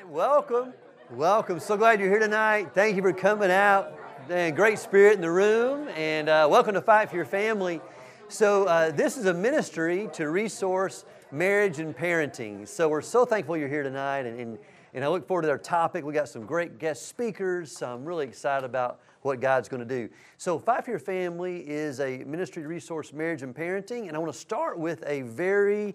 right, welcome. Welcome. So glad you're here tonight. Thank you for coming out. And great spirit in the room. And uh, welcome to Fight for Your Family. So, uh, this is a ministry to resource marriage and parenting. So, we're so thankful you're here tonight. And, and, and I look forward to our topic. We got some great guest speakers. So I'm really excited about what God's going to do. So, Fight for Your Family is a ministry to resource marriage and parenting. And I want to start with a very,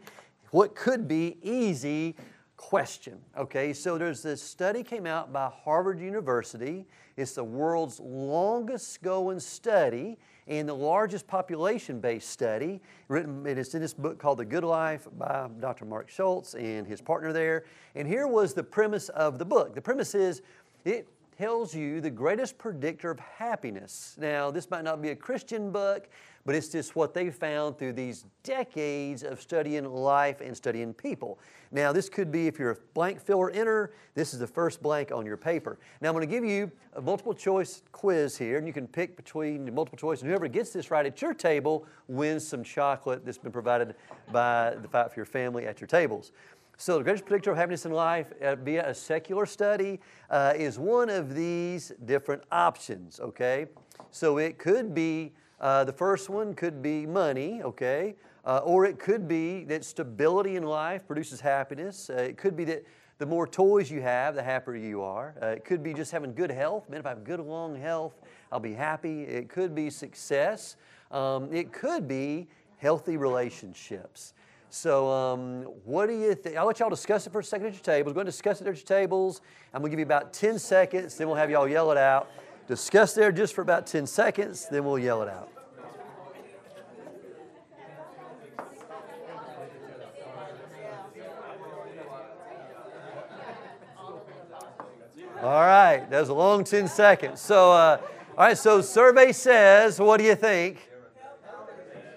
what could be easy question. Okay, so there's this study came out by Harvard University. It's the world's longest going study and the largest population based study. Written, and it's in this book called The Good Life by Dr. Marc Schulz and his partner there. And here was the premise of the book. The premise is it tells you the greatest predictor of happiness. Now, this might not be a Christian book, but it's just what they found through these decades of studying life and studying people. Now, this could be if you're a blank filler inner, this is the first blank on your paper. Now, I'm going to give you a multiple choice quiz here, and you can pick between multiple choice, and whoever gets this right at your table wins some chocolate that's been provided by the Fight for Your Family at your tables. So, the greatest predictor of happiness in life uh, via a secular study uh, is one of these different options, okay? So, it could be uh, the first one could be money, okay? Uh, or it could be that stability in life produces happiness. Uh, it could be that the more toys you have, the happier you are. Uh, it could be just having good health. Man, if I have good, long health, I'll be happy. It could be success. Um, it could be healthy relationships. So, um, what do you think? I'll let y'all discuss it for a second at your tables. Go and discuss it at your tables. I'm going to give you about 10 seconds, then we'll have y'all yell it out. Discuss there just for about 10 seconds, then we'll yell it out. All right, that was a long 10 seconds. So, uh, all right, so survey says, what do you think?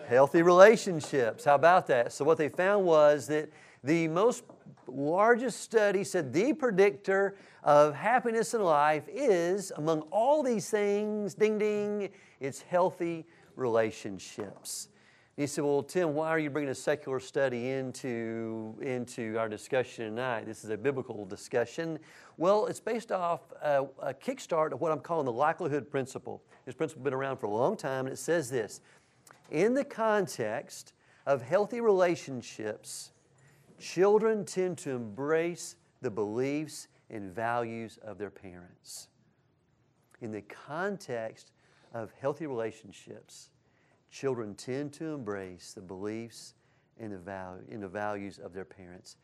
Healthy relationships. How about that? So, what they found was that the most largest study said the predictor of happiness in life is, among all these things, ding ding, it's healthy relationships. He said, Well, Tim, why are you bringing a secular study into, into our discussion tonight? This is a biblical discussion. Well, it's based off a, a kickstart of what I'm calling the likelihood principle. This principle has been around for a long time, and it says this In the context of healthy relationships, children tend to embrace the beliefs and values of their parents. In the context of healthy relationships, children tend to embrace the beliefs and the, value, and the values of their parents.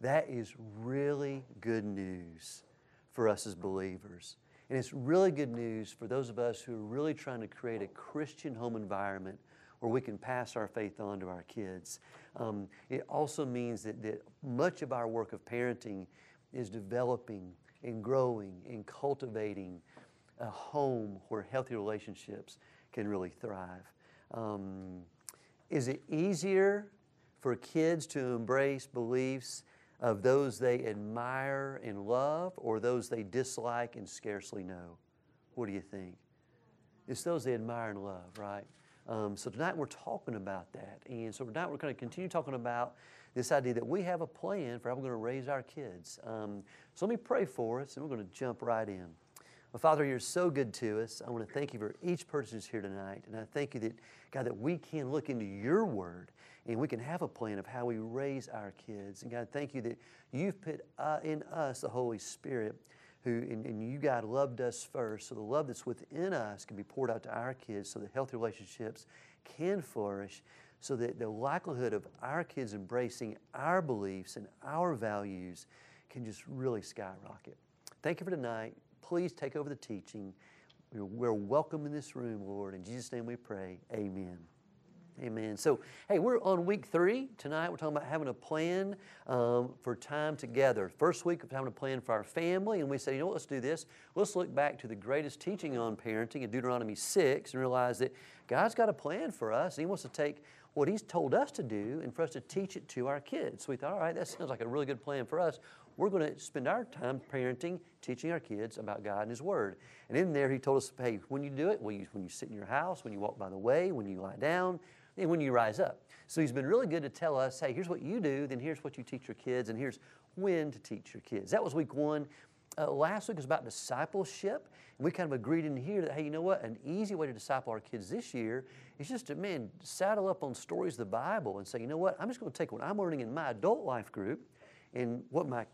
That is really good news for us as believers. And it's really good news for those of us who are really trying to create a Christian home environment where we can pass our faith on to our kids. Um, it also means that, that much of our work of parenting is developing and growing and cultivating a home where healthy relationships can really thrive. Um, is it easier for kids to embrace beliefs of those they admire and love or those they dislike and scarcely know? What do you think? It's those they admire and love, right? Um, so tonight we're talking about that. And so tonight we're going to continue talking about this idea that we have a plan for how we're going to raise our kids. Um, so let me pray for us and we're going to jump right in. Well, Father, you're so good to us. I want to thank you for each person who's here tonight. And I thank you that, God, that we can look into your word and we can have a plan of how we raise our kids. And God, thank you that you've put uh, in us the Holy Spirit who, and, and, you, God, loved us first. So the love that's within us can be poured out to our kids so that healthy relationships can flourish so that the likelihood of our kids embracing our beliefs and our values can just really skyrocket. Thank you for tonight please take over the teaching. We're welcome in this room, Lord. In Jesus' name we pray. Amen. Amen. So, hey, we're on week three. Tonight we're talking about having a plan um, for time together. First week of having a plan for our family, and we said, you know what, let's do this. Let's look back to the greatest teaching on parenting in Deuteronomy 6 and realize that God's got a plan for us, and He wants to take what He's told us to do and for us to teach it to our kids. So we thought, all right, that sounds like a really good plan for us we're going to spend our time parenting, teaching our kids about God and His Word. And in there, He told us, hey, when you do it, when you, when you sit in your house, when you walk by the way, when you lie down, when you rise up. So He's been really good to tell us, hey, here's what you do, then here's what you teach your kids, and here's when to teach your kids. That was week one. Uh, last week was about discipleship. And we kind of agreed in here that, hey, you know what? An easy way to disciple our kids this year is just to, man, saddle up on stories of the Bible and say, you know what? I'm just going to take what I'm learning in my adult life group and what my,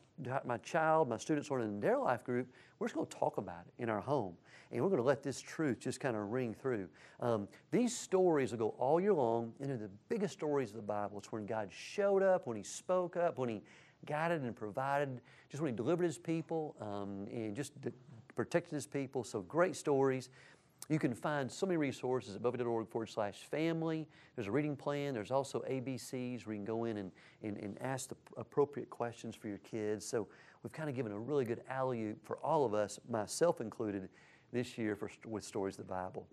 my child, my students learning in their life group, we're just going to talk about it in our home. And we're going to let this truth just kind of ring through. Um, these stories will go all year long, they're the biggest stories of the Bible. It's when God showed up, when He spoke up, when He guided and provided, just when He delivered His people um, and just protected His people. So great stories. You can find so many resources at bellevue.org forward slash family. There's a reading plan. There's also ABCs where you can go in and, and, and ask the appropriate questions for your kids. So we've kind of given a really good alley for all of us, myself included, this year for, with Stories of the Bible.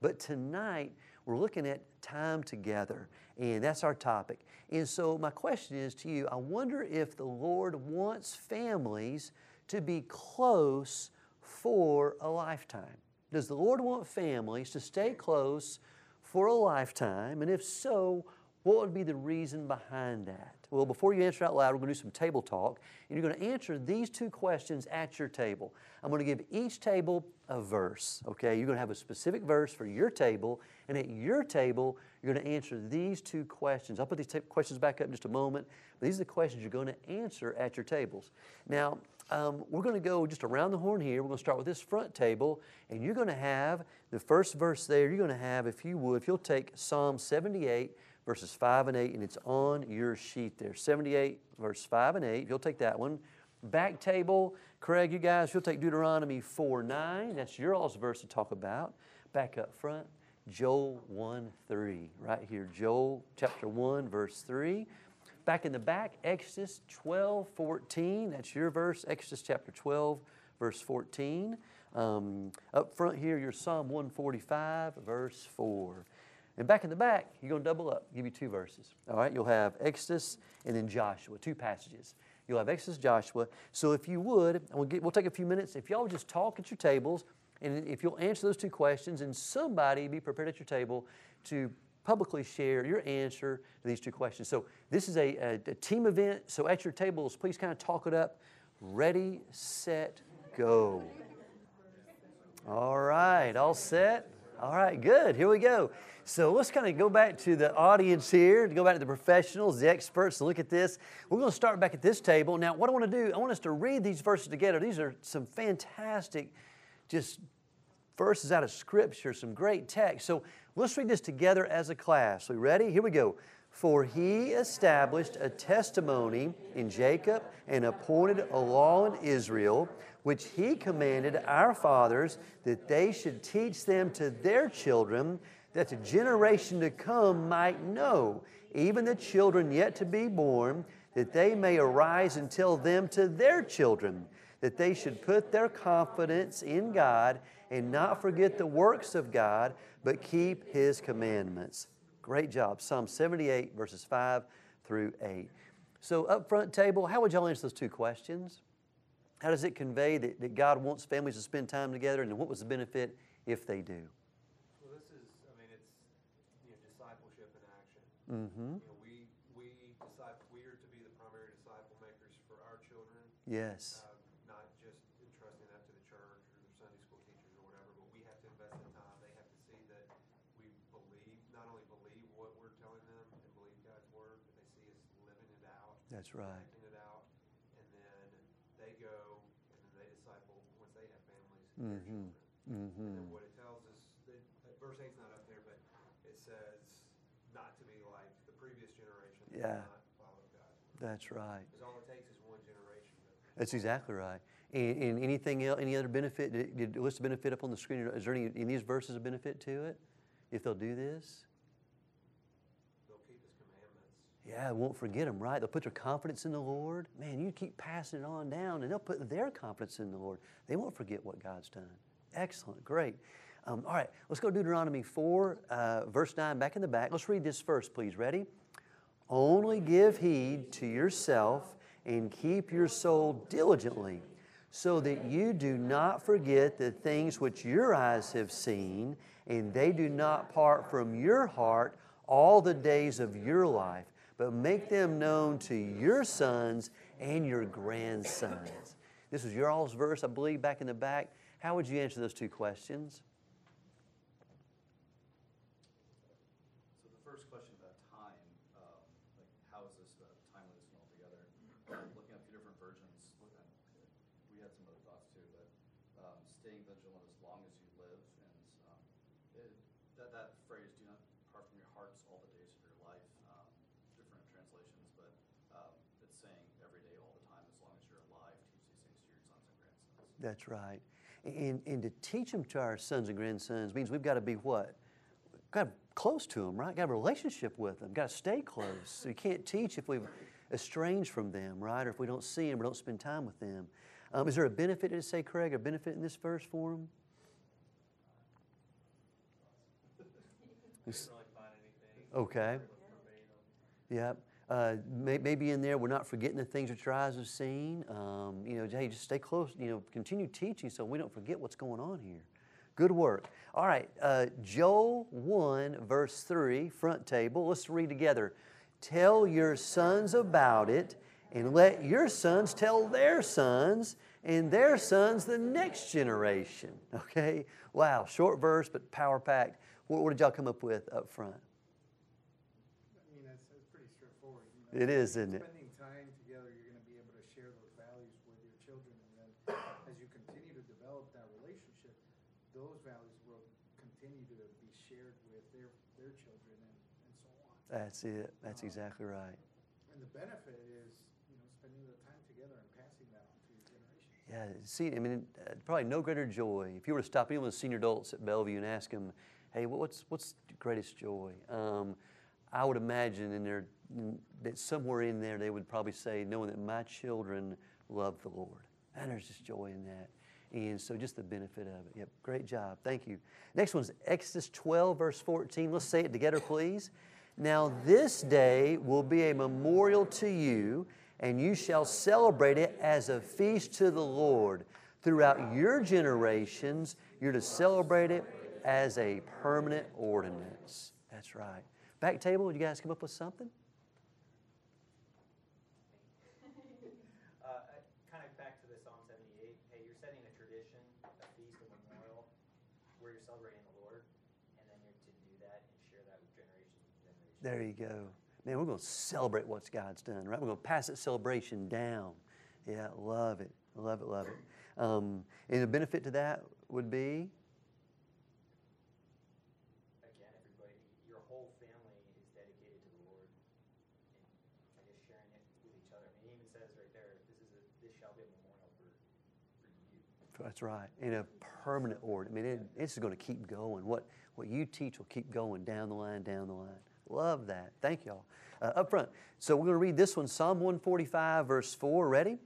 But tonight, we're looking at time together, and that's our topic. And so, my question is to you I wonder if the Lord wants families to be close for a lifetime. Does the Lord want families to stay close for a lifetime? And if so, what would be the reason behind that? Well, before you answer out loud, we're going to do some table talk, and you're going to answer these two questions at your table. I'm going to give each table a verse, okay? You're going to have a specific verse for your table, and at your table, you're going to answer these two questions. I'll put these t- questions back up in just a moment, but these are the questions you're going to answer at your tables. Now, um, we're going to go just around the horn here. We're going to start with this front table, and you're going to have the first verse there. You're going to have, if you would, if you'll take Psalm 78, verses 5 and 8, and it's on your sheet there. 78, verse 5 and 8. If you'll take that one. Back table, Craig, you guys, you'll take Deuteronomy 4 9. That's your all's verse to talk about. Back up front, Joel 1 3. Right here, Joel chapter 1, verse 3. Back in the back, Exodus 12 14. That's your verse, Exodus chapter 12, verse 14. Um, up front here, your Psalm 145, verse 4. And back in the back, you're going to double up, give you two verses. All right, you'll have Exodus and then Joshua, two passages. You'll have Exodus, Joshua. So if you would, we'll, get, we'll take a few minutes. If y'all just talk at your tables, and if you'll answer those two questions, and somebody be prepared at your table to publicly share your answer to these two questions. So this is a, a, a team event. So at your tables, please kind of talk it up. Ready, set, go. All right, all set. All right, good. Here we go. So let's kind of go back to the audience here, to go back to the professionals, the experts, to look at this. We're going to start back at this table. Now, what I want to do, I want us to read these verses together. These are some fantastic, just verses out of Scripture, some great text. So let's read this together as a class. Are we ready? Here we go. For he established a testimony in Jacob and appointed a law in Israel, which he commanded our fathers that they should teach them to their children that the generation to come might know, even the children yet to be born, that they may arise and tell them to their children, that they should put their confidence in God and not forget the works of God, but keep His commandments. Great job. Psalm 78, verses 5 through 8. So, up front table, how would y'all answer those two questions? How does it convey that, that God wants families to spend time together, and what was the benefit if they do? Well, this is, I mean, it's you know, discipleship in action. Mm-hmm. You know, we we disciple. We are to be the primary disciple makers for our children. Yes. Uh, not just entrusting that to the church or the Sunday school teachers or whatever, but we have to invest in time. They have to see that we believe, not only believe what we're telling them and believe God's word, but they see us living it out. That's right. Living it out, and then they go and then they disciple once they have families. Mm-hmm. Mm-hmm. And what it tells us, that, verse eight's not up there, but it says not to be like the previous generation. Yeah. God. That's right. Because all it takes is one generation. That's exactly right. And, and, anything else, any other benefit? Did, did list of benefit up on the screen? Is there any in these verses a benefit to it? If they'll do this? They'll keep His commandments. Yeah, won't forget them, right? They'll put their confidence in the Lord. Man, you keep passing it on down, and they'll put their confidence in the Lord. They won't forget what God's done. Excellent, great. Um, all right, let's go to Deuteronomy 4, uh, verse 9, back in the back. Let's read this first, please. Ready? Only give heed to yourself and keep your soul diligently, so that you do not forget the things which your eyes have seen, and they do not part from your heart all the days of your life, but make them known to your sons and your grandsons. This was your all's verse, I believe, back in the back. How would you answer those two questions? So the first question about time, um, like how is this uh, timeliness and altogether? Looking at a few different versions, look at- we had some other thoughts too, but um, staying vigilant as long as you live, and um, it, that that phrase, "Do not depart from your hearts all the days of your life." Um, different translations, but um, it's saying every day, all the time, as long as you're alive, teach these things to your sons and grandsons. That's right. And, and to teach them to our sons and grandsons means we've got to be what? Got to be close to them, right? Got a relationship with them. Got to stay close. So you can't teach if we've estranged from them, right? Or if we don't see them or don't spend time with them. Um, is there a benefit to say, Craig, a benefit in this verse for them? Didn't really find anything. Okay. Yep. Uh, may, maybe in there, we're not forgetting the things which your eyes have seen. Um, you know, hey, just stay close. You know, continue teaching so we don't forget what's going on here. Good work. All right, uh, Joel 1, verse 3, front table. Let's read together. Tell your sons about it, and let your sons tell their sons, and their sons the next generation. Okay? Wow, short verse, but power packed. What, what did y'all come up with up front? I mean, it's, it's pretty straightforward. you know. It is, isn't it? Spending time together, you're gonna be able to share those values with your children, and then as you continue to develop that relationship, those values will continue to be shared with their, their children and, and so on. That's it. That's exactly right. And the benefit is, you know, spending the time together and passing that on to your generation. Yeah, see, I mean, uh, probably no greater joy. If you were to stop any of the senior adults at Bellevue and ask them, hey, what's, what's the greatest joy? Um, I would imagine in there, in- that somewhere in there they would probably say, knowing that my children love the Lord. And there's just joy in that. And so just the benefit of it. Yep, great job. Thank you. Next one's Exodus 12, verse 14. Let's say it together, please. Now, this day will be a memorial to you, and you shall celebrate it as a feast to the Lord. Throughout your generations, you're to celebrate it as a permanent ordinance. That's right. Back table, would you guys come up with something? Uh, kind of back to the Psalm 78, hey, you're setting a tradition, a feast, a memorial, where you're celebrating the Lord, and then you're to do that and share that with generation to generation. There you go. Man, we're going to celebrate what God's done, right? We're going to pass that celebration down. Yeah, love it. Love it, love it. Um, and the benefit to that would be Again, everybody, your whole family is dedicated to the Lord, and I guess sharing it with each other. I mean, it even says right there, this is a, this shall be a memorial for, for you. That's right. In a permanent order. I mean, it, it's going to keep going. What, what you teach will keep going down the line, down the line. Love that. Thank y'all. Uh, up front. So we're going to read this one Psalm 145, verse 4. Ready?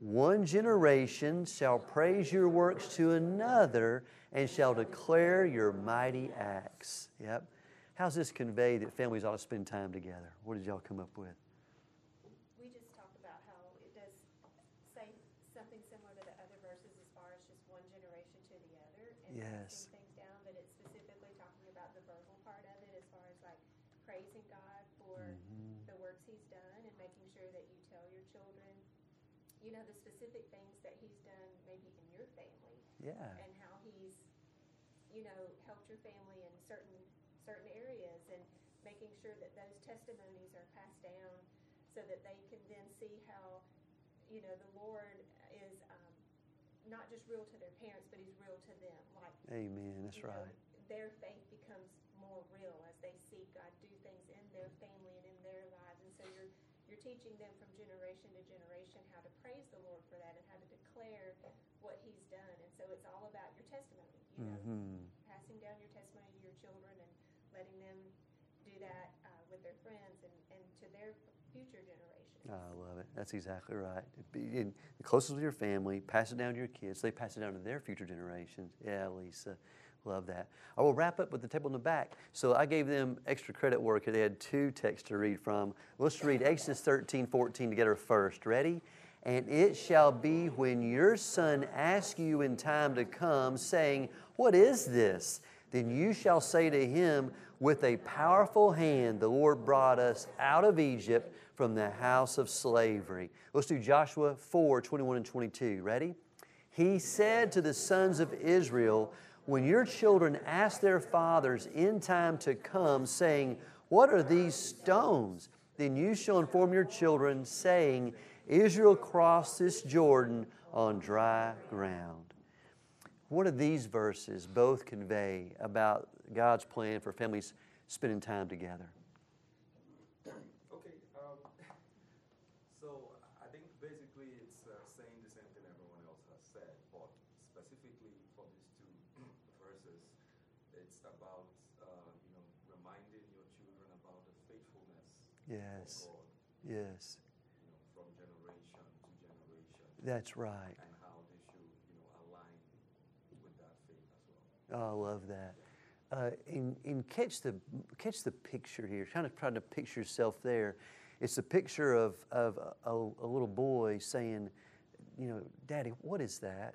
One generation shall praise your works to another and shall declare your mighty acts. Yep. How's this convey that families ought to spend time together? What did y'all come up with? We just talked about how it does say something similar to the other verses as far as just one generation to the other and Yes. passing things down, but it's specifically talking about the verbal part of it as far as like praising God for Mm-hmm. the works He's done and making sure that you tell your children, you know, the specific things that He's done maybe in your family Yeah. and how he's, you know, helped your family in certain certain areas and making sure that those testimonies are passed down so that they can then see how, you know, the Lord is um, not just real to their parents, but he's real to them. Like Amen. That's you know, right. their faith becomes more real as they see God do things in their family and in their lives. And so you're you're teaching them from generation to generation how to praise the Lord for that and how to declare what He's done. And so it's all about your testimony. You know, hmm passing down your testimony to your children and letting them do that uh, with their friends and, and to their future generations. I love it. That's exactly right. Be in the closest with your family, pass it down to your kids. They pass it down to their future generations. Yeah, Lisa, love that. I will wrap up with the table in the back. So I gave them extra credit work. They had two texts to read from. Let's read Exodus 13, 14 together first. Ready? And it shall be when your son asks you in time to come, saying, What is this? then you shall say to him, With a powerful hand the Lord brought us out of Egypt from the house of slavery. Let's do Joshua 4 21 and 22. Ready? He said to the sons of Israel, When your children ask their fathers in time to come, saying, What are these stones? Then you shall inform your children, saying, Israel crossed this Jordan on dry ground. What do these verses both convey about God's plan for families spending time together? Okay, um, so I think basically it's uh, saying the same thing everyone else has said, but specifically for these two verses, it's about uh, you know reminding your children about the faithfulness Yes, of God, yes, you know, from generation to generation, that's right. and how they should you know align with that faith as well. Oh, I love that. Uh, and, and catch the catch the picture here. Kind of trying to picture yourself there. It's a picture of, of a, a little boy saying, you know, Daddy, what is that?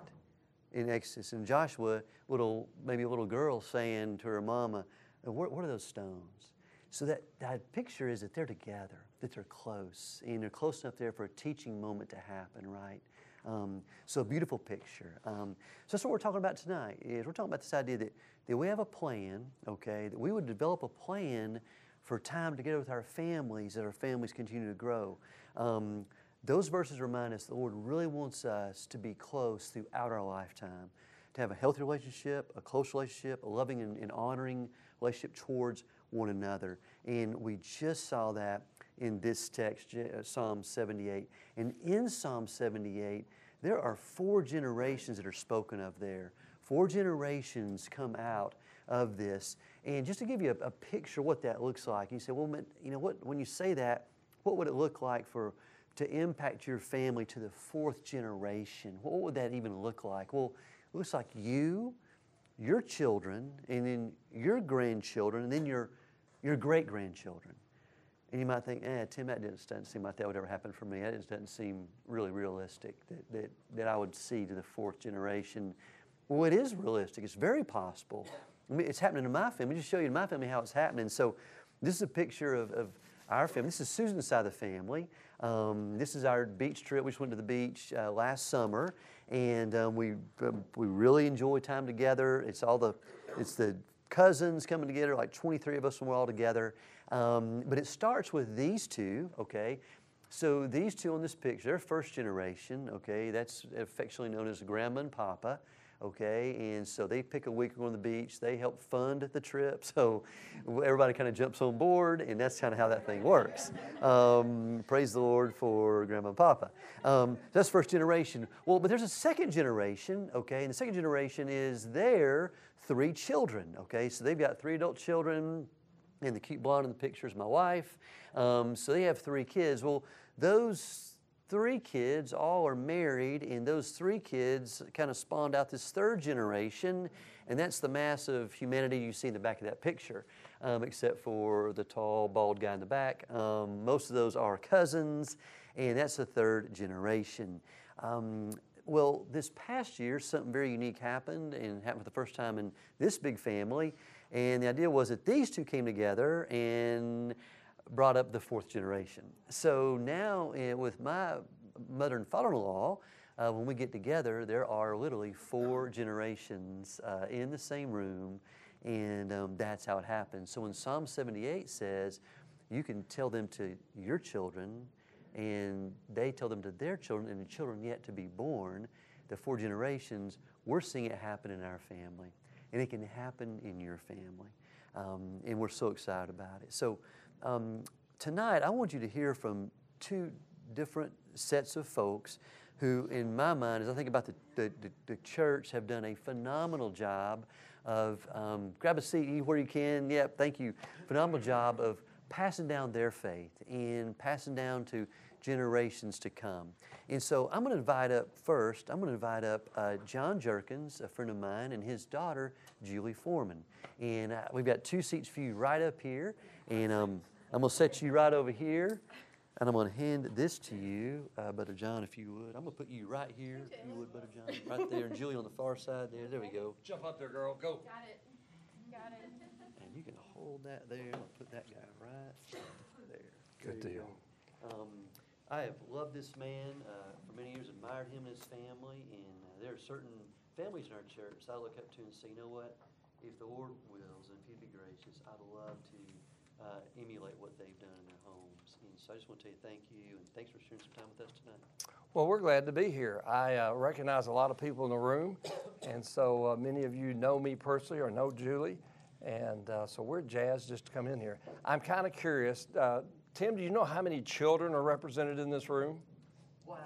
In Exodus. And Joshua, little maybe a little girl saying to her mama, what, what are those stones? So that, that picture is that they're together, that they're close, and they're close enough there for a teaching moment to happen, right? Um, so a beautiful picture. Um, so that's what we're talking about tonight. Is we're talking about this idea that, that we have a plan, okay, that we would develop a plan for time together with our families, that our families continue to grow. Um, those verses remind us the Lord really wants us to be close throughout our lifetime, to have a healthy relationship, a close relationship, a loving and, and honoring relationship towards one another. And we just saw that in this text, uh, Psalm 78. And in Psalm 78, there are four generations that are spoken of there. Four generations come out of this. And just to give you a, a picture what that looks like, you say, well, you know, what, when you say that, what would it look like for to impact your family to the fourth generation? What would that even look like? Well, it looks like you, your children, and then your grandchildren, and then your, your great grandchildren. And you might think, eh, Tim, that doesn't, seem like that would ever happen for me. That just doesn't seem really realistic that, that, that I would see to the fourth generation. Well, it is realistic. It's very possible. I mean, it's happening in my family. Just show you in my family how it's happening. So, this is a picture of, of our family. This is Susan's side of the family. Um, this is our beach trip. We just went to the beach uh, last summer, and um, we um, we really enjoy time together. It's all the it's the cousins coming together, like 23 of us when we're all together. Um, but it starts with these two, okay? So these two on this picture, they're first generation, okay? That's affectionately known as grandma and papa, okay? And so they pick a week on the beach. They help fund the trip. So everybody kind of jumps on board, and that's kind of how that thing works. Um, praise the Lord for grandma and papa. Um, that's first generation. Well, but there's a second generation, okay? And the second generation is their three children, okay? So they've got three adult children, and the cute blonde in the picture is my wife. Um, so they have three kids. Well, those three kids all are married, and those three kids kind of spawned out this third generation, and that's the mass of humanity you see in the back of that picture, um, except for the tall, bald guy in the back. Um, most of those are cousins, and that's the third generation. Um, well, this past year, something very unique happened, and happened for the first time in this big family. And the idea was that these two came together and brought up the fourth generation. So now, eh, with my mother and father in law, uh, when we get together, there are literally four generations uh, in the same room, and um, that's how it happens. So when Psalm 78 says, you can tell them to your children, and they tell them to their children, and the children yet to be born, the four generations, we're seeing it happen in our family. And it can happen in your family. Um, and we're so excited about it. So, um, tonight, I want you to hear from two different sets of folks who, in my mind, as I think about the, the, the, the church, have done a phenomenal job of um, grab a seat where you can. Yep, thank you. Phenomenal job of passing down their faith and passing down to generations to come. And so I'm going to invite up first, I'm going to invite up uh, John Jerkins, a friend of mine, and his daughter, Julie Foreman. And uh, we've got two seats for you right up here. And um, I'm going to set you right over here. And I'm going to hand this to you, uh, Brother John, if you would. I'm going to put you right here, if you would, Brother John, right there. And Julie on the far side there. There we go. Jump up there, girl. Go. Got it. Got it. And you can hold that there, I'm gonna put that guy right there. Good There deal. Um, I have loved this man, uh, for many years, admired him and his family, and uh, there are certain families in our church I look up to and say, you know what? If the Lord wills, and if he'd be gracious, I'd love to, uh, emulate what they've done in their homes. And so I just want to tell you thank you, and thanks for sharing some time with us tonight. Well, we're glad to be here. I uh, recognize a lot of people in the room, and so uh, many of you know me personally or know Julie, and uh, so we're jazzed just to come in here. I'm kind of curious, Tim, do you know how many children are represented in this room? Wow.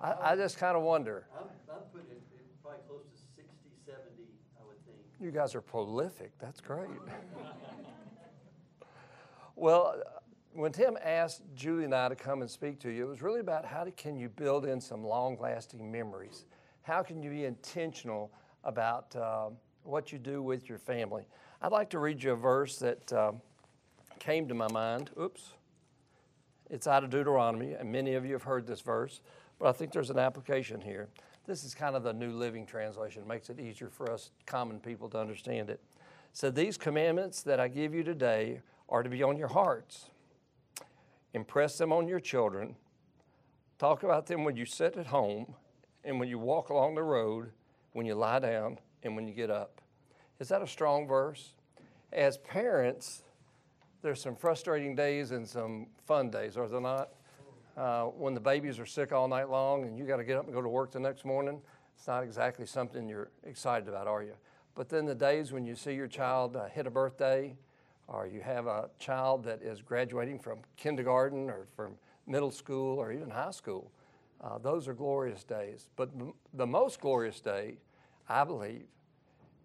I, I just kind of wonder. I'm, I'm putting it probably close to 60, 70, I would think. You guys are prolific. That's great. well, uh, when Tim asked Julie and I to come and speak to you, it was really about how to, can you build in some long-lasting memories? How can you be intentional about um, what you do with your family? I'd like to read you a verse that um, came to my mind. Oops. It's out of Deuteronomy, and many of you have heard this verse, but I think there's an application here. This is kind of the New Living Translation, it makes it easier for us common people to understand it. So, these commandments that I give you today are to be on your hearts. Impress them on your children. Talk about them when you sit at home and when you walk along the road, when you lie down, and when you get up. Is that a strong verse? As parents, there's some frustrating days and some fun days, are there not? Uh, when the babies are sick all night long and you got to get up and go to work the next morning, it's not exactly something you're excited about, are you? But then the days when you see your child uh, hit a birthday, or you have a child that is graduating from kindergarten or from middle school or even high school, uh, those are glorious days. But the most glorious day, I believe,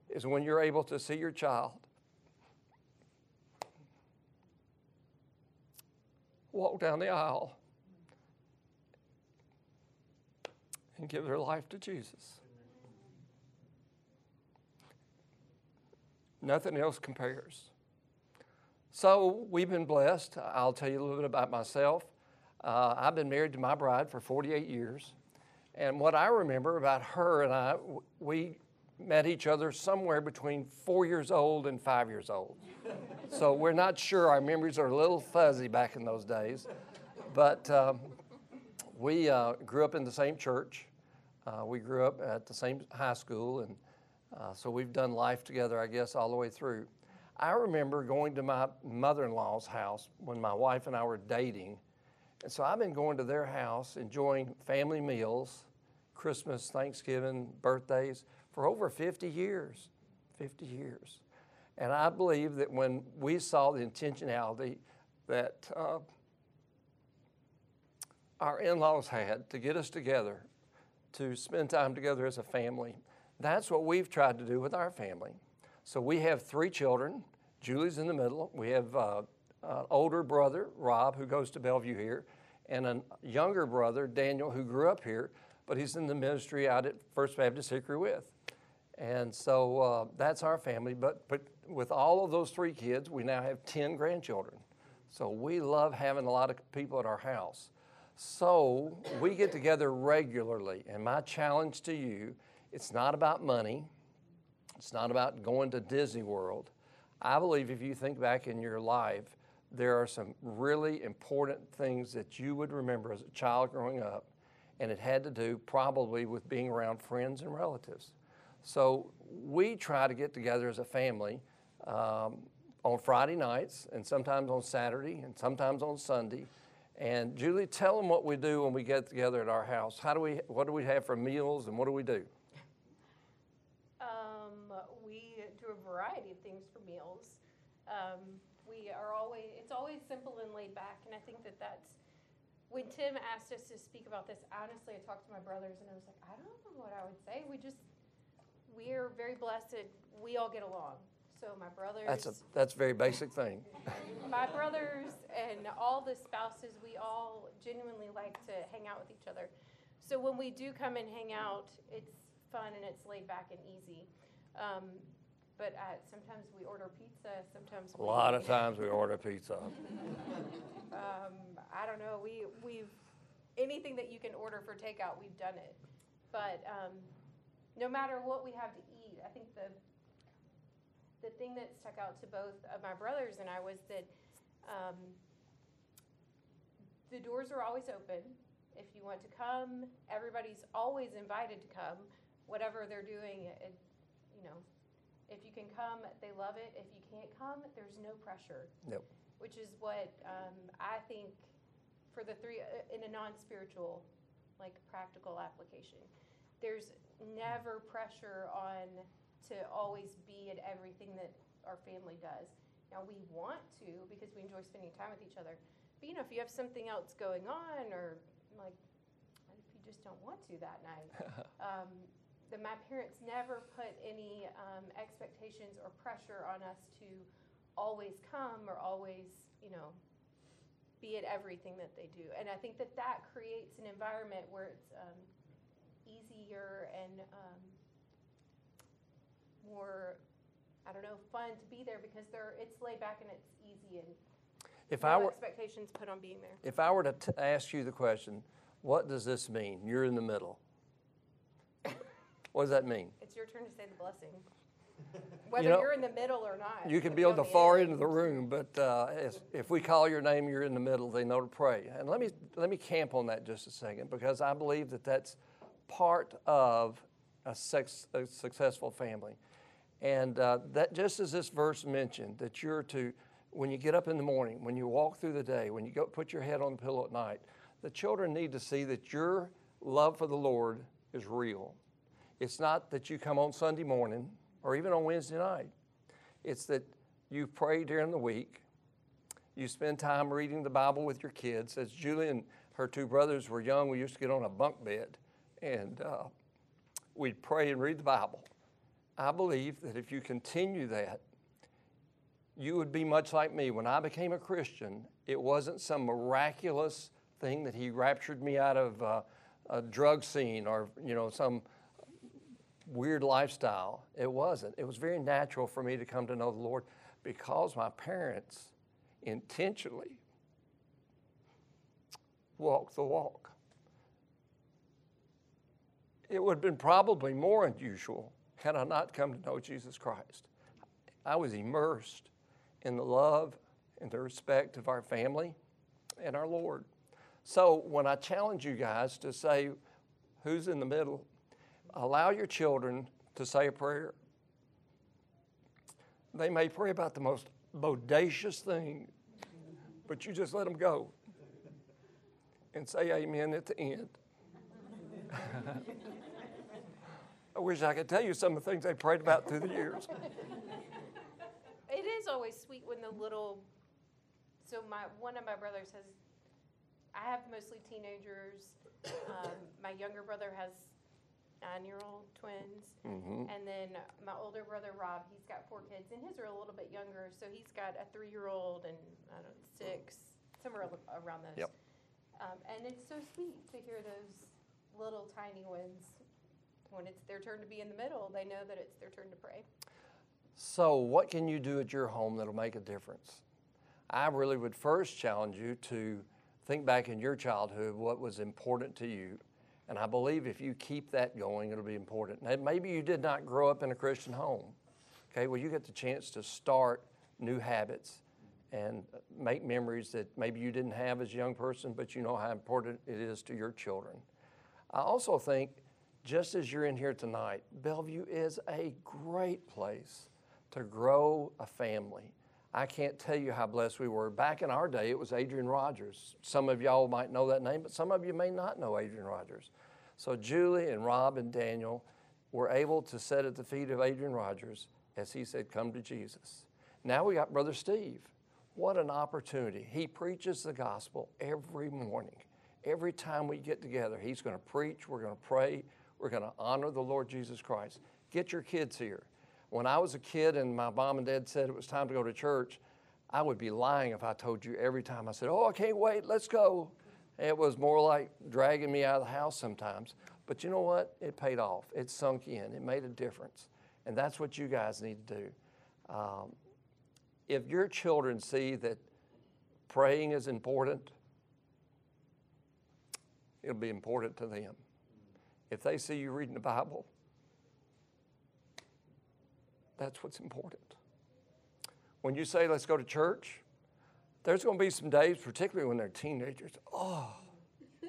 is when you're able to see your child walk down the aisle and give their life to Jesus. Nothing else compares. So we've been blessed. I'll tell you a little bit about myself. Uh, I've been married to my bride for 48 years. And what I remember about her and I, we met each other somewhere between four years old and five years old. so we're not sure. Our memories are a little fuzzy back in those days. But um, we uh, grew up in the same church. Uh, we grew up at the same high school. And uh, so we've done life together, I guess, all the way through. I remember going to my mother in law's house when my wife and I were dating. And so I've been going to their house, enjoying family meals, Christmas, Thanksgiving, birthdays for over 50 years. 50 years. And I believe that when we saw the intentionality that uh, our in laws had to get us together, to spend time together as a family, that's what we've tried to do with our family. So we have three children. Julie's in the middle. We have uh, an older brother, Rob, who goes to Bellevue here, and a younger brother, Daniel, who grew up here, but he's in the ministry out at First Baptist Hickory Withe. And so uh, that's our family. But, but with all of those three kids, we now have 10 grandchildren. So we love having a lot of people at our house. So we get together regularly. And my challenge to you it's not about money, it's not about going to Disney World. I believe if you think back in your life, there are some really important things that you would remember as a child growing up, and it had to do probably with being around friends and relatives. So we try to get together as a family um, on Friday nights, and sometimes on Saturday, and sometimes on Sunday. And Julie, tell them what we do when we get together at our house. How do we? What do we have for meals, and what do we do? Um, we do a variety of things for meals. Um, we are always, it's always simple and laid back, and I think that that's, when Tim asked us to speak about this, honestly, I talked to my brothers and I was like, I don't know what I would say. We just, we are very blessed. We all get along. So my brothers, That's a that's a very basic thing. my brothers and all the spouses, we all genuinely like to hang out with each other. So when we do come and hang out, it's fun and it's laid back and easy. Um, but uh, sometimes we order pizza. Sometimes A lot of times we order pizza. Um, I don't know. We we've anything that you can order for takeout, we've done it. But um, no matter what we have to eat, I think the the thing that stuck out to both of my brothers and I was that um, the doors are always open. If you want to come, everybody's always invited to come, whatever they're doing. It, you know, if you can come, they love it. If you can't come, there's no pressure. Yep. Which is what um, I think for the three uh, in a non-spiritual, like practical application. There's never pressure on to always be at everything that our family does. Now we want to because we enjoy spending time with each other. But you know, if you have something else going on, or like if you just don't want to that night, um, then my parents never put any um, expectations or pressure on us to always come or always, you know, be at everything that they do. And I think that that creates an environment where it's um, easier and um, more, I don't know, fun to be there because they're it's laid back and it's easy and If no I were, expectations put on being there. if I were to t- ask you the question, what does this mean? You're in the middle. What does that mean? It's your turn to say the blessing. Whether know, you are in the middle or not. You can be on the far end of the room, but uh, if, if we call your name, you're in the middle. They know to pray. And let me let me camp on that just a second because I believe that that's part of a, sex, a successful family. And uh, that just as this verse mentioned, that you're to when you get up in the morning, when you walk through the day, when you go put your head on the pillow at night, the children need to see that your love for the Lord is real. It's not that you come on Sunday morning or even on Wednesday night. It's that you pray during the week. You spend time reading the Bible with your kids. As Julie and her two brothers were young, we used to get on a bunk bed and uh, we'd pray and read the Bible. I believe that if you continue that, you would be much like me. When I became a Christian, it wasn't some miraculous thing that He raptured me out of uh, a drug scene or you know some weird lifestyle. It wasn't. It was very natural for me to come to know the Lord because my parents intentionally walked the walk. It would have been probably more unusual had I not come to know Jesus Christ. I was immersed in the love and the respect of our family and our Lord. So when I challenge you guys to say, who's in the middle? Allow your children to say a prayer. They may pray about the most bodacious thing, but you just let them go and say amen at the end. I wish I could tell you some of the things they prayed about through the years. It is always sweet when the little. So my one of my brothers has. I have mostly teenagers. Um, my younger brother has nine-year-old twins, Mhm. and then my older brother Rob, he's got four kids, and his are a little bit younger. So he's got a three-year-old and I don't know six, somewhere around those. Yep. Um, and it's so sweet to hear those little tiny ones. When it's their turn to be in the middle, they know that it's their turn to pray. So, what can you do at your home that'll make a difference? I really would first challenge you to think back in your childhood what was important to you. And I believe if you keep that going, it'll be important. Now, maybe you did not grow up in a Christian home. Okay, well, you get the chance to start new habits and make memories that maybe you didn't have as a young person, but you know how important it is to your children. I also think, just as you're in here tonight, Bellevue is a great place to grow a family. I can't tell you how blessed we were. Back in our day, it was Adrian Rogers. Some of y'all might know that name, but some of you may not know Adrian Rogers. So Julie and Rob and Daniel were able to sit at the feet of Adrian Rogers as he said, Come to Jesus. Now we got Brother Steve. What an opportunity. He preaches the gospel every morning. Every time we get together, he's going to preach, we're going to pray, we're going to honor the Lord Jesus Christ. Get your kids here. When I was a kid and my mom and dad said it was time to go to church, I would be lying if I told you every time I said, Oh, I can't wait, let's go. It was more like dragging me out of the house sometimes. But you know what? It paid off. It sunk in. It made a difference. And that's what you guys need to do. Um, if your children see that praying is important, it'll be important to them. If they see you reading the Bible, that's what's important. when you say let's go to church, there's going to be some days, particularly when they're teenagers. Oh,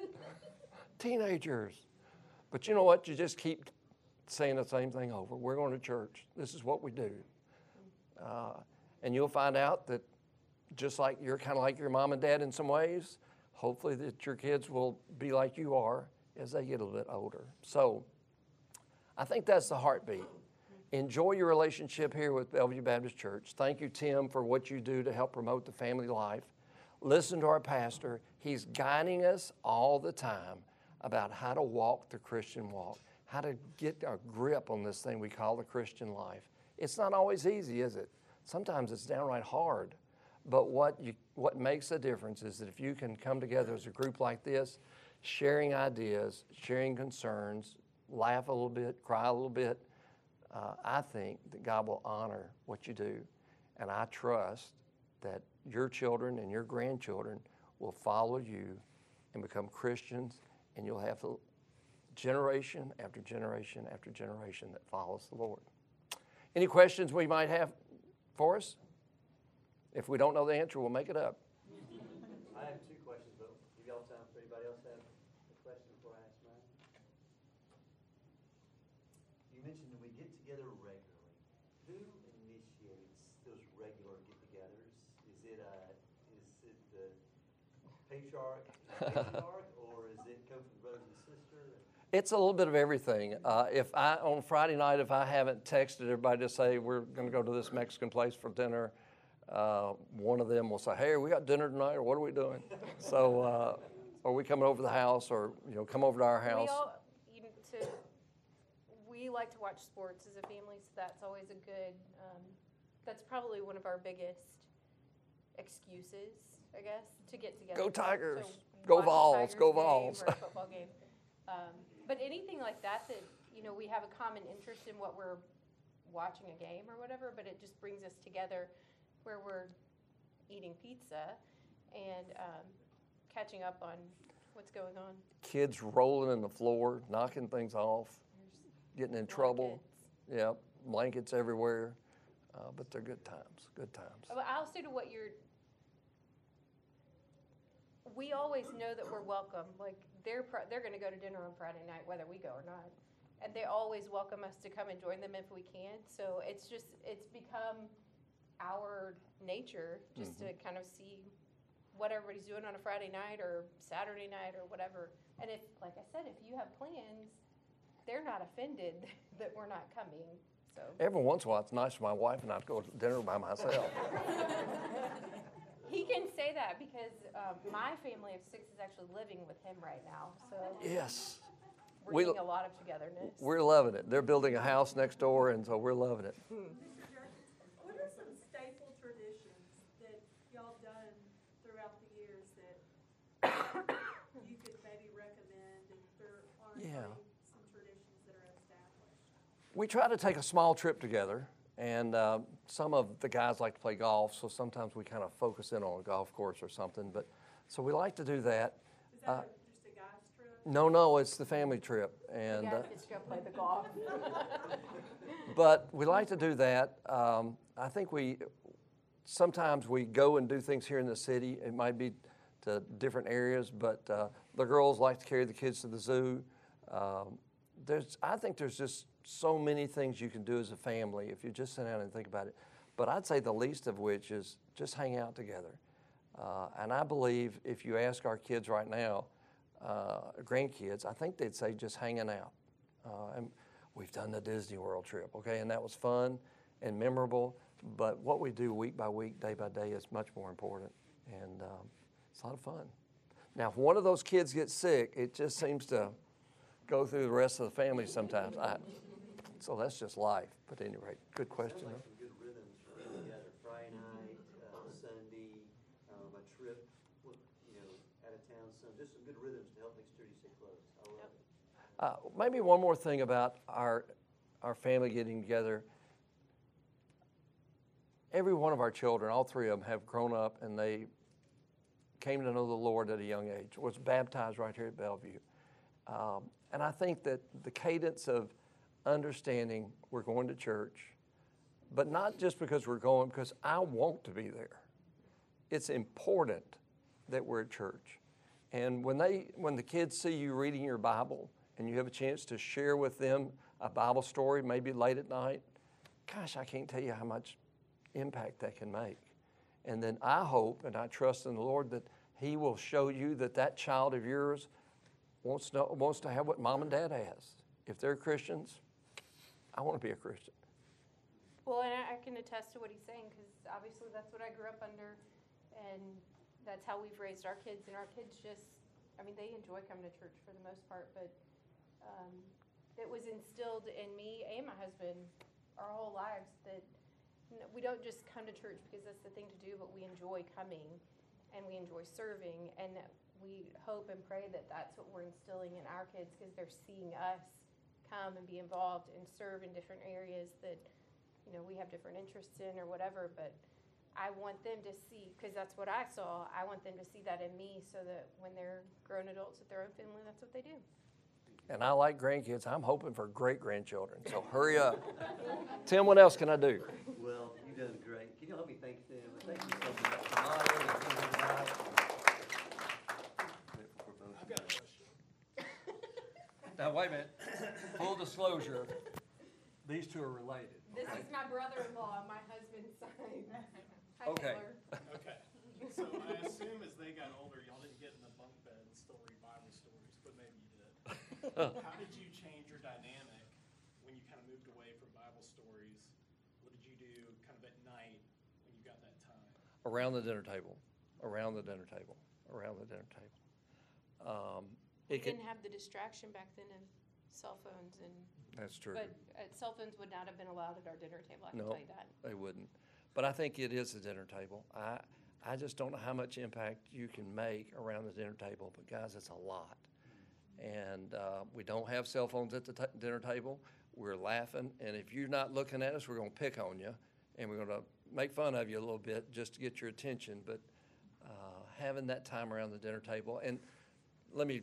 teenagers. But you know what? You just keep saying the same thing over. We're going to church. This is what we do. Uh, and you'll find out that just like you're kind of like your mom and dad in some ways, hopefully that your kids will be like you are as they get a little bit older. So I think that's the heartbeat. Enjoy your relationship here with Bellevue Baptist Church. Thank you, Tim, for what you do to help promote the family life. Listen to our pastor. He's guiding us all the time about how to walk the Christian walk, how to get a grip on this thing we call the Christian life. It's not always easy, is it? Sometimes it's downright hard. But what, you, what makes a difference is that if you can come together as a group like this, sharing ideas, sharing concerns, laugh a little bit, cry a little bit, uh, I think that God will honor what you do. And I trust that your children and your grandchildren will follow you and become Christians, and you'll have generation after generation after generation that follows the Lord. Any questions we might have for us? If we don't know the answer, we'll make it up. I have two questions, but give y'all time for anybody else to have a question before I ask mine? You mentioned that we get together regularly. Who initiates those regular get-togethers? Is it, uh, is it the patriarch, patriarch, or is it come from brothers and sisters? It's a little bit of everything. Uh, if I on Friday night, if I haven't texted everybody to say we're going to go to this Mexican place for dinner, uh, one of them will say, "Hey, we got dinner tonight, or what are we doing?" so, uh, are we coming over to the house, or you know, come over to our house? We all, you know, to, we like to watch sports as a family, so that's always a good. Um, that's probably one of our biggest excuses, I guess, to get together. Go to- to Tigers. Go Vols. Go Vols. Football game. Um, but anything like that, that you know, we have a common interest in what we're watching a game or whatever, but it just brings us together where we're eating pizza and um, catching up on what's going on. Kids rolling in the floor, knocking things off, getting in trouble. Yep, blankets everywhere. Uh, but they're good times. Good times. I'll also to what you're, we always know that we're welcome. Like they're pro- they're going to go to dinner on Friday night whether we go or not, and they always welcome us to come and join them if we can. So it's just it's become our nature just to kind of see what everybody's doing on a Friday night or Saturday night or whatever. And if, like I said, if you have plans, they're not offended that we're not coming. So. Every once in a while, it's nice for my wife and I to go to dinner by myself. He can say that because um, my family of six is actually living with him right now, so yes. we're We- a lot of togetherness. We're loving it. They're building a house next door, and so we're loving it. What are some staple traditions that y'all done throughout the years that you could maybe recommend if there aren't Yeah. already some traditions that are established? We try to take a small trip together, and uh, some of the guys like to play golf, so sometimes we kind of focus in on a golf course or something. But so we like to do that. Is that Uh, a- just a guy's trip? No, no, it's the family trip, and uh, guys get to go play the golf. but we like to do that. Um, I think we sometimes we go and do things here in the city. It might be to different areas, but uh, the girls like to carry the kids to the zoo. Um, there's, I think there's just so many things you can do as a family if you just sit down and think about it. But I'd say the least of which is just hang out together. Uh, and I believe if you ask our kids right now, uh, grandkids, I think they'd say just hanging out. Uh, and we've done the Disney World trip, okay, and that was fun and memorable. But what we do week by week, day by day, is much more important, and um, it's a lot of fun. Now, if one of those kids gets sick, it just seems to go through the rest of the family sometimes. I, so that's just life. But anyway, good question. Sounds like some good rhythms for getting together, Friday night, uh, Sunday, um, a trip, you know, out of town, some, just some good rhythms to help make you stay close. I love it. Uh, maybe one more thing about our, our family getting together. Every one of our children, all three of them, have grown up and they came to know the Lord at a young age, was baptized right here at Bellevue. Um, and I think that the cadence of understanding we're going to church, but not just because we're going, because I want to be there. It's important that we're at church. And when they when the kids see you reading your Bible and you have a chance to share with them a Bible story, maybe late at night, gosh, I can't tell you how much impact that can make. And then I hope and I trust in the Lord that He will show you that that child of yours wants to, wants to have what mom and dad has. If they're Christians, I want to be a Christian. Well, and I can attest to what he's saying because obviously that's what I grew up under, and that's how we've raised our kids. And our kids just, I mean, they enjoy coming to church for the most part, but um, it was instilled in me and my husband our whole lives that we don't just come to church because that's the thing to do, but we enjoy coming and we enjoy serving, and we hope and pray that that's what we're instilling in our kids because they're seeing us come and be involved and serve in different areas that you know, we have different interests in or whatever, but I want them to see, because that's what I saw, I want them to see that in me so that when they're grown adults with their own family, that's what they do. And I like grandkids. I'm hoping for great grandchildren. So hurry up. Tim, what else can I do? Well, you've done great. Can you help me thank them? Thank you so much. Maya and Susan Wright. I've got a question. Now, wait a minute. Full disclosure, these two are related. This is my brother-in-law, my husband's son. Hi, Okay. Taylor. Okay, so I assume as they got older, y'all didn't get in the bunk bed and still read Bible stories, but maybe you did. How did you change your dynamic when you kind of moved away from Bible stories? What did you do kind of at night when you got that time? Around the dinner table, around the dinner table, around the dinner table. Um, We it could, didn't have the distraction back then of cell phones and, that's true. but uh, cell phones would not have been allowed at our dinner table, I can No. tell you that. They wouldn't. But I think it is the dinner table. I, I just don't know how much impact you can make around the dinner table, but guys, it's a lot. And uh, we don't have cell phones at the ta- dinner table. We're laughing, and if you're not looking at us, we're going to pick on you, and we're going to make fun of you a little bit just to get your attention. But uh, having that time around the dinner table, and let me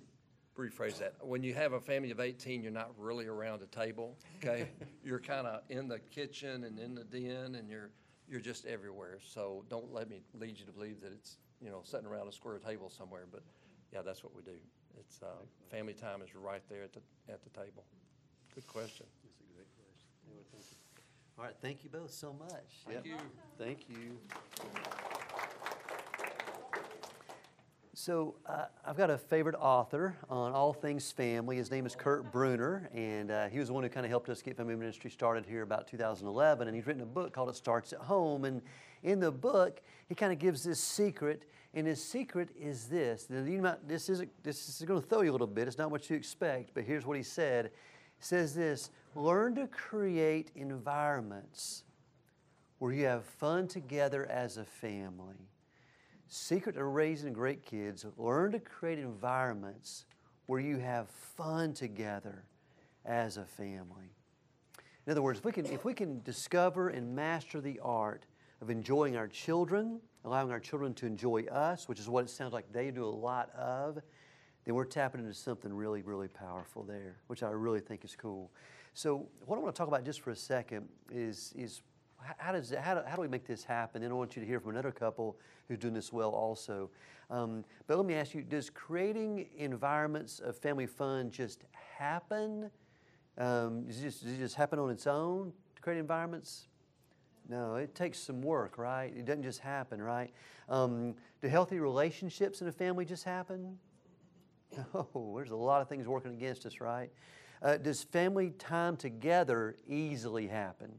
rephrase that. When you have a family of 18, you're not really around a table, okay? you're kind of in the kitchen and in the den, and you're you're just everywhere. So don't let me lead you to believe that it's you know sitting around a square table somewhere. But yeah, that's what we do. It's uh, family time is right there at the at the table. Good question. That's a great question. Taylor, thank you. All right, thank you both so much. Thank Yep. you. Thank you. So uh, I've got a favorite author on all things family. His name is Kurt Bruner, and uh, he was the one who kind of helped us get family ministry started here about 2011. And he's written a book called "It Starts at Home." And in the book, he kind of gives this secret, and his secret is this: might, this is this is going to throw you a little bit. It's not what you expect, but here's what he said. He says this: Learn to create environments where you have fun together as a family. Secret to raising great kids learn to create environments where you have fun together as a family. In other words, if we can, if we can discover and master the art of enjoying our children, allowing our children to enjoy us, which is what it sounds like they do a lot of, then we're tapping into something really, really powerful there, which I really think is cool. So, what I want to talk about just for a second is, is how, does, how, do, how do we make this happen? Then I want you to hear from another couple who's doing this well also. Um, but let me ask you does creating environments of family fun just happen? Um, does, it just, does it just happen on its own to create environments? No, it takes some work, right? It doesn't just happen, right? Um, do healthy relationships in a family just happen? No, there's a lot of things working against us, right? Uh, does family time together easily happen?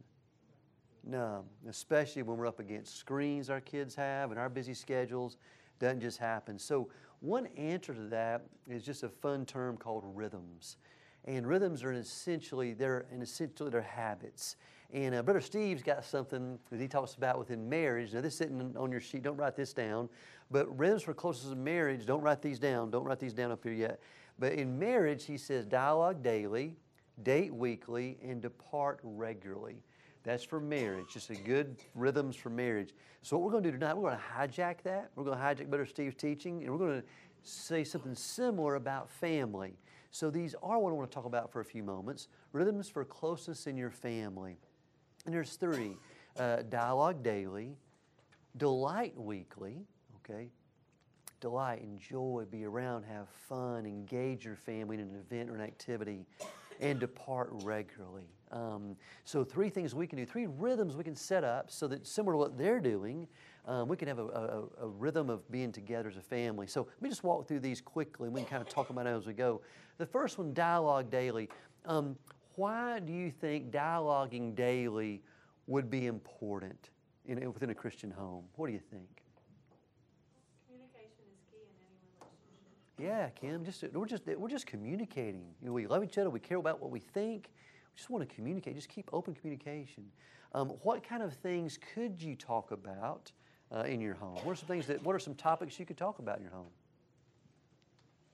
No, especially when we're up against screens our kids have and our busy schedules. Doesn't just happen. So, one answer to that is just a fun term called rhythms. And rhythms are essentially they're and essentially they're habits. And uh, Brother Steve's got something that he talks about within marriage. Now, this isn't on your sheet. Don't write this down. But rhythms for closest of marriage. Don't write these down. Don't write these down up here yet. But in marriage, he says dialogue daily, date weekly, and depart regularly. That's for marriage, just a good rhythms for marriage. So, what we're going to do tonight, we're going to hijack that. We're going to hijack Brother Steve's teaching, and we're going to say something similar about family. So, these are what I want to talk about for a few moments rhythms for closeness in your family. And there's three. uh, dialogue daily, delight weekly, okay? Delight, enjoy, be around, have fun, engage your family in an event or an activity, and depart regularly. Um, so, three things we can do, three rhythms we can set up so that similar to what they're doing, um, we can have a, a, a, rhythm of being together as a family. So, let me just walk through these quickly and we can kind of talk about it as we go. The first one, dialogue daily. Um, why do you think dialoguing daily would be important in, within a Christian home? What do you think? Communication is key in any relationship. Yeah, Kim. Just we're just we're just communicating. You know, we love each other. We care about what we think. We just want to communicate. Just keep open communication. Um, what kind of things could you talk about uh, in your home? What are some things that? What are some topics you could talk about in your home?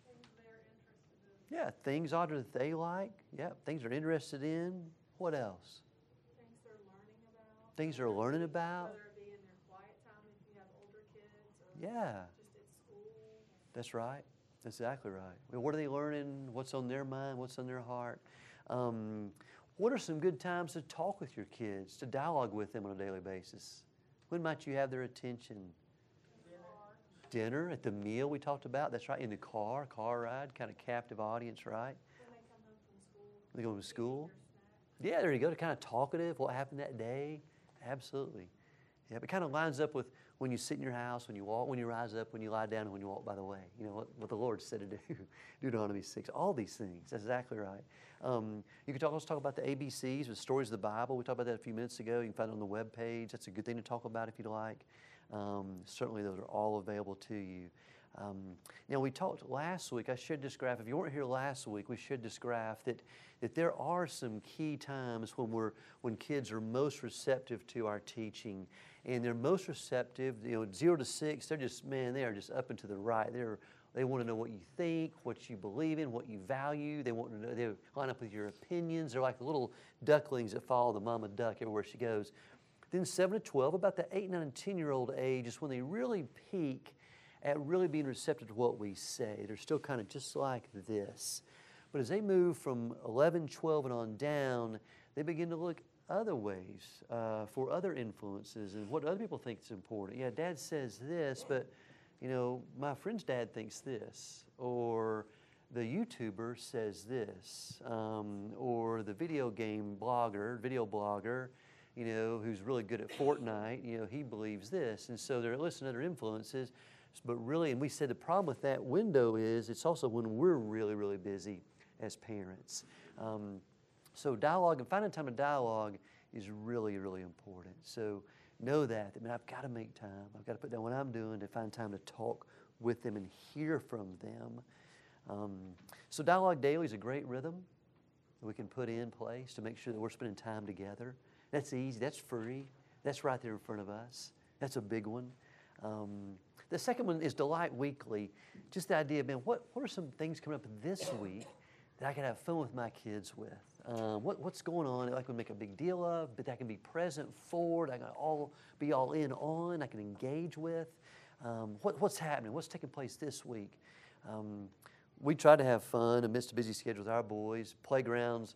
Things they're interested in, Yeah, things Audra that they like. Yeah, things they're interested in. What else? things they're learning about. Things they're learning about. Whether it be in their quiet time if you have older kids Yeah, just at school. that's right. That's exactly right. What are they learning? What's on their mind? What's on their heart? Um, what are some good times to talk with your kids, to dialogue with them on a daily basis? When might you have their attention? Dinner, at the meal we talked about. That's right. In the car, car ride, kind of captive audience, right? When they come home from school. They go to school. Yeah, there you go. To kind of talkative, what happened that day. Absolutely. Yeah, it kind of lines up with when you sit in your house, when you walk, when you rise up, when you lie down, and when you walk by the way. You know what, what the Lord said to do. Deuteronomy 6. All these things. That's exactly right. Um, you could talk, also talk about the ABCs with stories of the Bible. We talked about that a few minutes ago. You can find it on the web page. That's a good thing to talk about if you'd like. Um, certainly, those are all available to you. Um, now, we talked last week, I this graph. If you weren't here last week, we this graph that, that there are some key times when, we're, when kids are most receptive to our teaching. And they're most receptive, you know, zero to six, they're just, man, they are just up and to the right. They're, they want to know what you think, what you believe in, what you value. They want to know, they line up with your opinions. They're like little ducklings that follow the mama duck everywhere she goes. Then 7 to 12, about the 8, 9, and 10 year old age is when they really peak at really being receptive to what we say. They're still kind of just like this. But as they move from 11, 12, and on down, they begin to look other ways uh, for other influences and what other people think is important. Yeah, dad says this, but you know, my friend's dad thinks this, or the YouTuber says this, um, or the video game blogger, video blogger, you know, who's really good at Fortnite, you know, he believes this. And so they're listening to other influences. But really, and we said the problem with that window is it's also when we're really, really busy as parents. Um, so dialogue and finding time to dialogue is really, really important. So know that. I mean, I've got to make time. I've got to put down what I'm doing to find time to talk with them and hear from them. Um, so dialogue daily is a great rhythm that we can put in place to make sure that we're spending time together. That's easy. That's free. That's right there in front of us. That's a big one. Um, the second one is Delight Weekly. Just the idea, of, man, what, what are some things coming up this week that I can have fun with my kids with? Um, what, what's going on that I can make a big deal of, but that I can be present for, that I can all be all in on, I can engage with? Um, what, what's happening? What's taking place this week? Um, we try to have fun amidst a busy schedule with our boys. Playgrounds,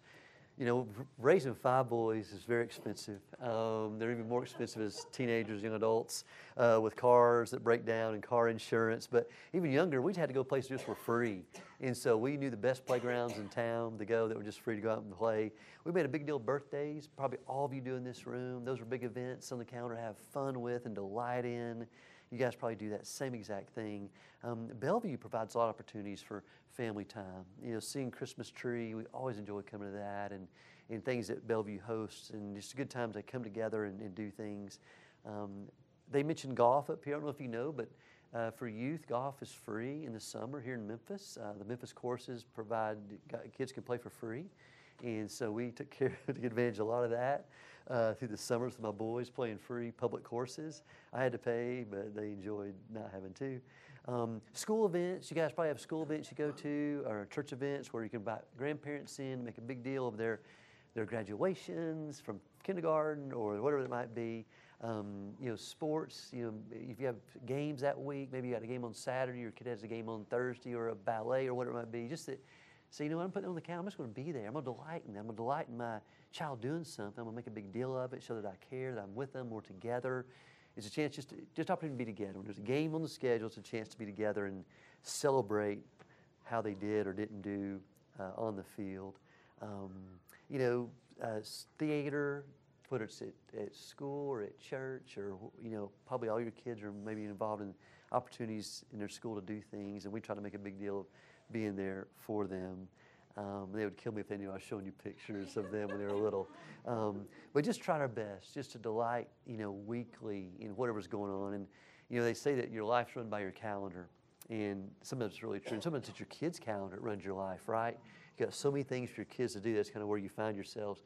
you know, raising five boys is very expensive. Um, they're even more expensive as teenagers, young adults, uh, with cars that break down and car insurance. But even younger, we had to go places just for free. And so we knew the best playgrounds in town to go that were just free to go out and play. We made a big deal of birthdays. Probably all of you do in this room. Those were big events on the calendar to have fun with and delight in. You guys probably do that same exact thing. Um, Bellevue provides a lot of opportunities for family time. You know, seeing Christmas tree, we always enjoy coming to that, and, and things that Bellevue hosts, and just good times they come together and, and do things. Um, they mentioned golf up here. I don't know if you know, but uh, for youth, golf is free in the summer here in Memphis. Uh, the Memphis courses provide kids can play for free, and so we took care to advantage of a lot of that uh, through the summers with my boys playing free public courses. I had to pay, but they enjoyed not having to. Um, school events, you guys probably have school events you go to, or church events where you can invite grandparents in, and make a big deal of their, their graduations from kindergarten or whatever it might be. Um, you know, sports, you know, if you have games that week, maybe you got a game on Saturday, your kid has a game on Thursday or a ballet or whatever it might be, just that Say, you know what, I'm putting on the calendar. I'm just going to be there. I'm going to delight in them. I'm going to delight in my child doing something. I'm going to make a big deal of it, show that I care, that I'm with them, we're together. It's a chance just just opportunity to be together. When there's a game on the schedule, it's a chance to be together and celebrate how they did or didn't do uh, on the field. Um, you know, uh, theater, whether it's at, at school or at church or, you know, probably all your kids are maybe involved in opportunities in their school to do things, and we try to make a big deal of being there for them. Um, they would kill me if they knew I was showing you pictures of them when they were little. Um, but just try our best, just to delight, you know, weekly in whatever's going on. And, you know, they say that your life's run by your calendar. And sometimes it's really true. And sometimes it's your kid's calendar that runs your life, right? You got so many things for your kids to do. That's kind of where you find yourselves.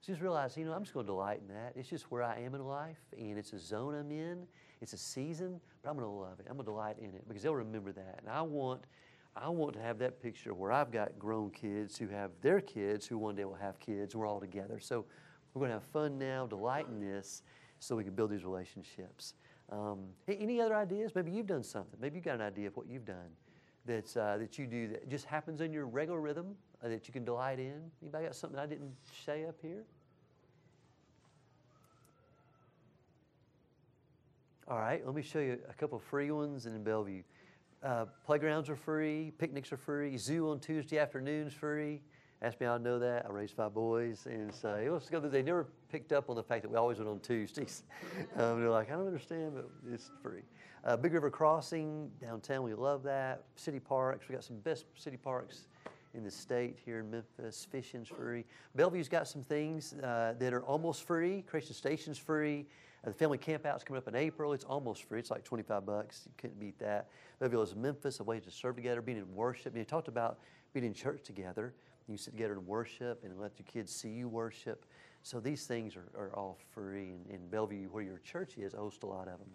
So just realize, you know, I'm just going to delight in that. It's just where I am in life, and it's a zone I'm in. It's a season, but I'm going to love it. I'm going to delight in it because they'll remember that. And I want, I want to have that picture where I've got grown kids who have their kids who one day will have kids. We're all together. So we're going to have fun now, delight in this, so we can build these relationships. Um, any other ideas? Maybe you've done something. Maybe you've got an idea of what you've done that's, uh, that you do that just happens in your regular rhythm uh, that you can delight in. Anybody got something I didn't say up here? All right, let me show you a couple free ones in Bellevue. Uh, playgrounds are free, picnics are free, zoo on Tuesday afternoons free. Ask me how I know that. I raised five boys, and so it was good. They never picked up on the fact that we always went on Tuesdays. um, they're like, I don't understand, but it's free. Uh, Big River Crossing downtown, we love that. City parks, we got some best city parks in the state here in Memphis. Fishing's free. Bellevue's got some things uh, that are almost free. Creation Station's free. The family campout's coming up in April. It's almost free. It's like 25 bucks. You couldn't beat that. Is Memphis, a way to serve together, being in worship. You talked about being in church together. You sit together and worship and let your kids see you worship. So these things are, are all free. And in Bellevue, where your church is, hosts a lot of them.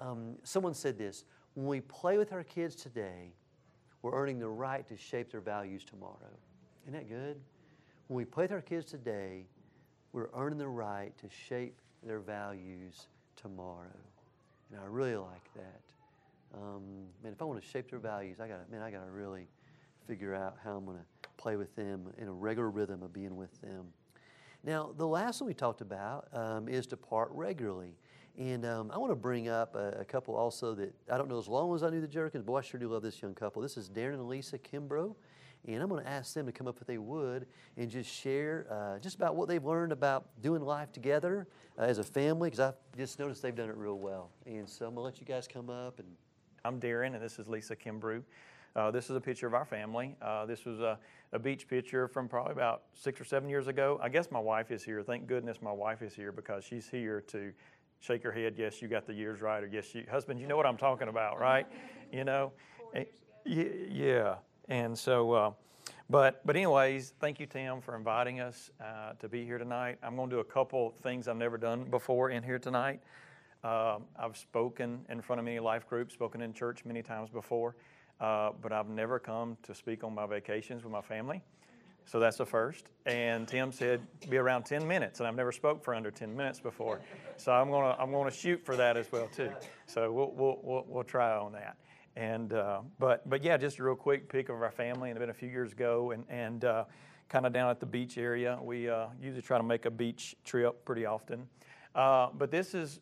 Um, someone said this when we play with our kids today, we're earning the right to shape their values tomorrow. Isn't that good? When we play with our kids today, we're earning the right to shape their values tomorrow. And I really like that. Um, man, if I want to shape their values, I got to, man, I got to really figure out how I'm going to play with them in a regular rhythm of being with them. Now, the last one we talked about um, is to part regularly. And um, I want to bring up a, a, couple also that I don't know as long as I knew the Jerkins, but I sure do love this young couple. This is Darin and Lisa Kimbrough. And I'm going to ask them to come up if they would and just share uh, just about what they've learned about doing life together uh, as a family, because I've just noticed they've done it real well. And so I'm going to let you guys come up. and. I'm Darin, and this is Lisa Kimbrough. Uh, this is a picture of our family. Uh, this was a, a, beach picture from probably about six or seven years ago. I guess my wife is here. Thank goodness my wife is here because she's here to shake her head. Yes, you got the years right, or yes, you, husband, you know what I'm talking about, right? You know, and, yeah. And so, uh, but but anyways, thank you, Tim, for inviting us uh, to be here tonight. I'm going to do a couple things I've never done before in here tonight. Uh, I've spoken in front of many life groups, spoken in church many times before. Uh, but I've never come to speak on my vacations with my family. So that's the first. And Tim said be around 10 minutes, and I've never spoke for under 10 minutes before. So I'm gonna I'm gonna shoot for that as well too. So we'll we'll we'll, we'll try on that. And uh, but but yeah, just a real quick pic of our family. And it's been a few years ago, and and uh, kind of down at the beach area. We uh, usually try to make a beach trip pretty often. Uh, but this is,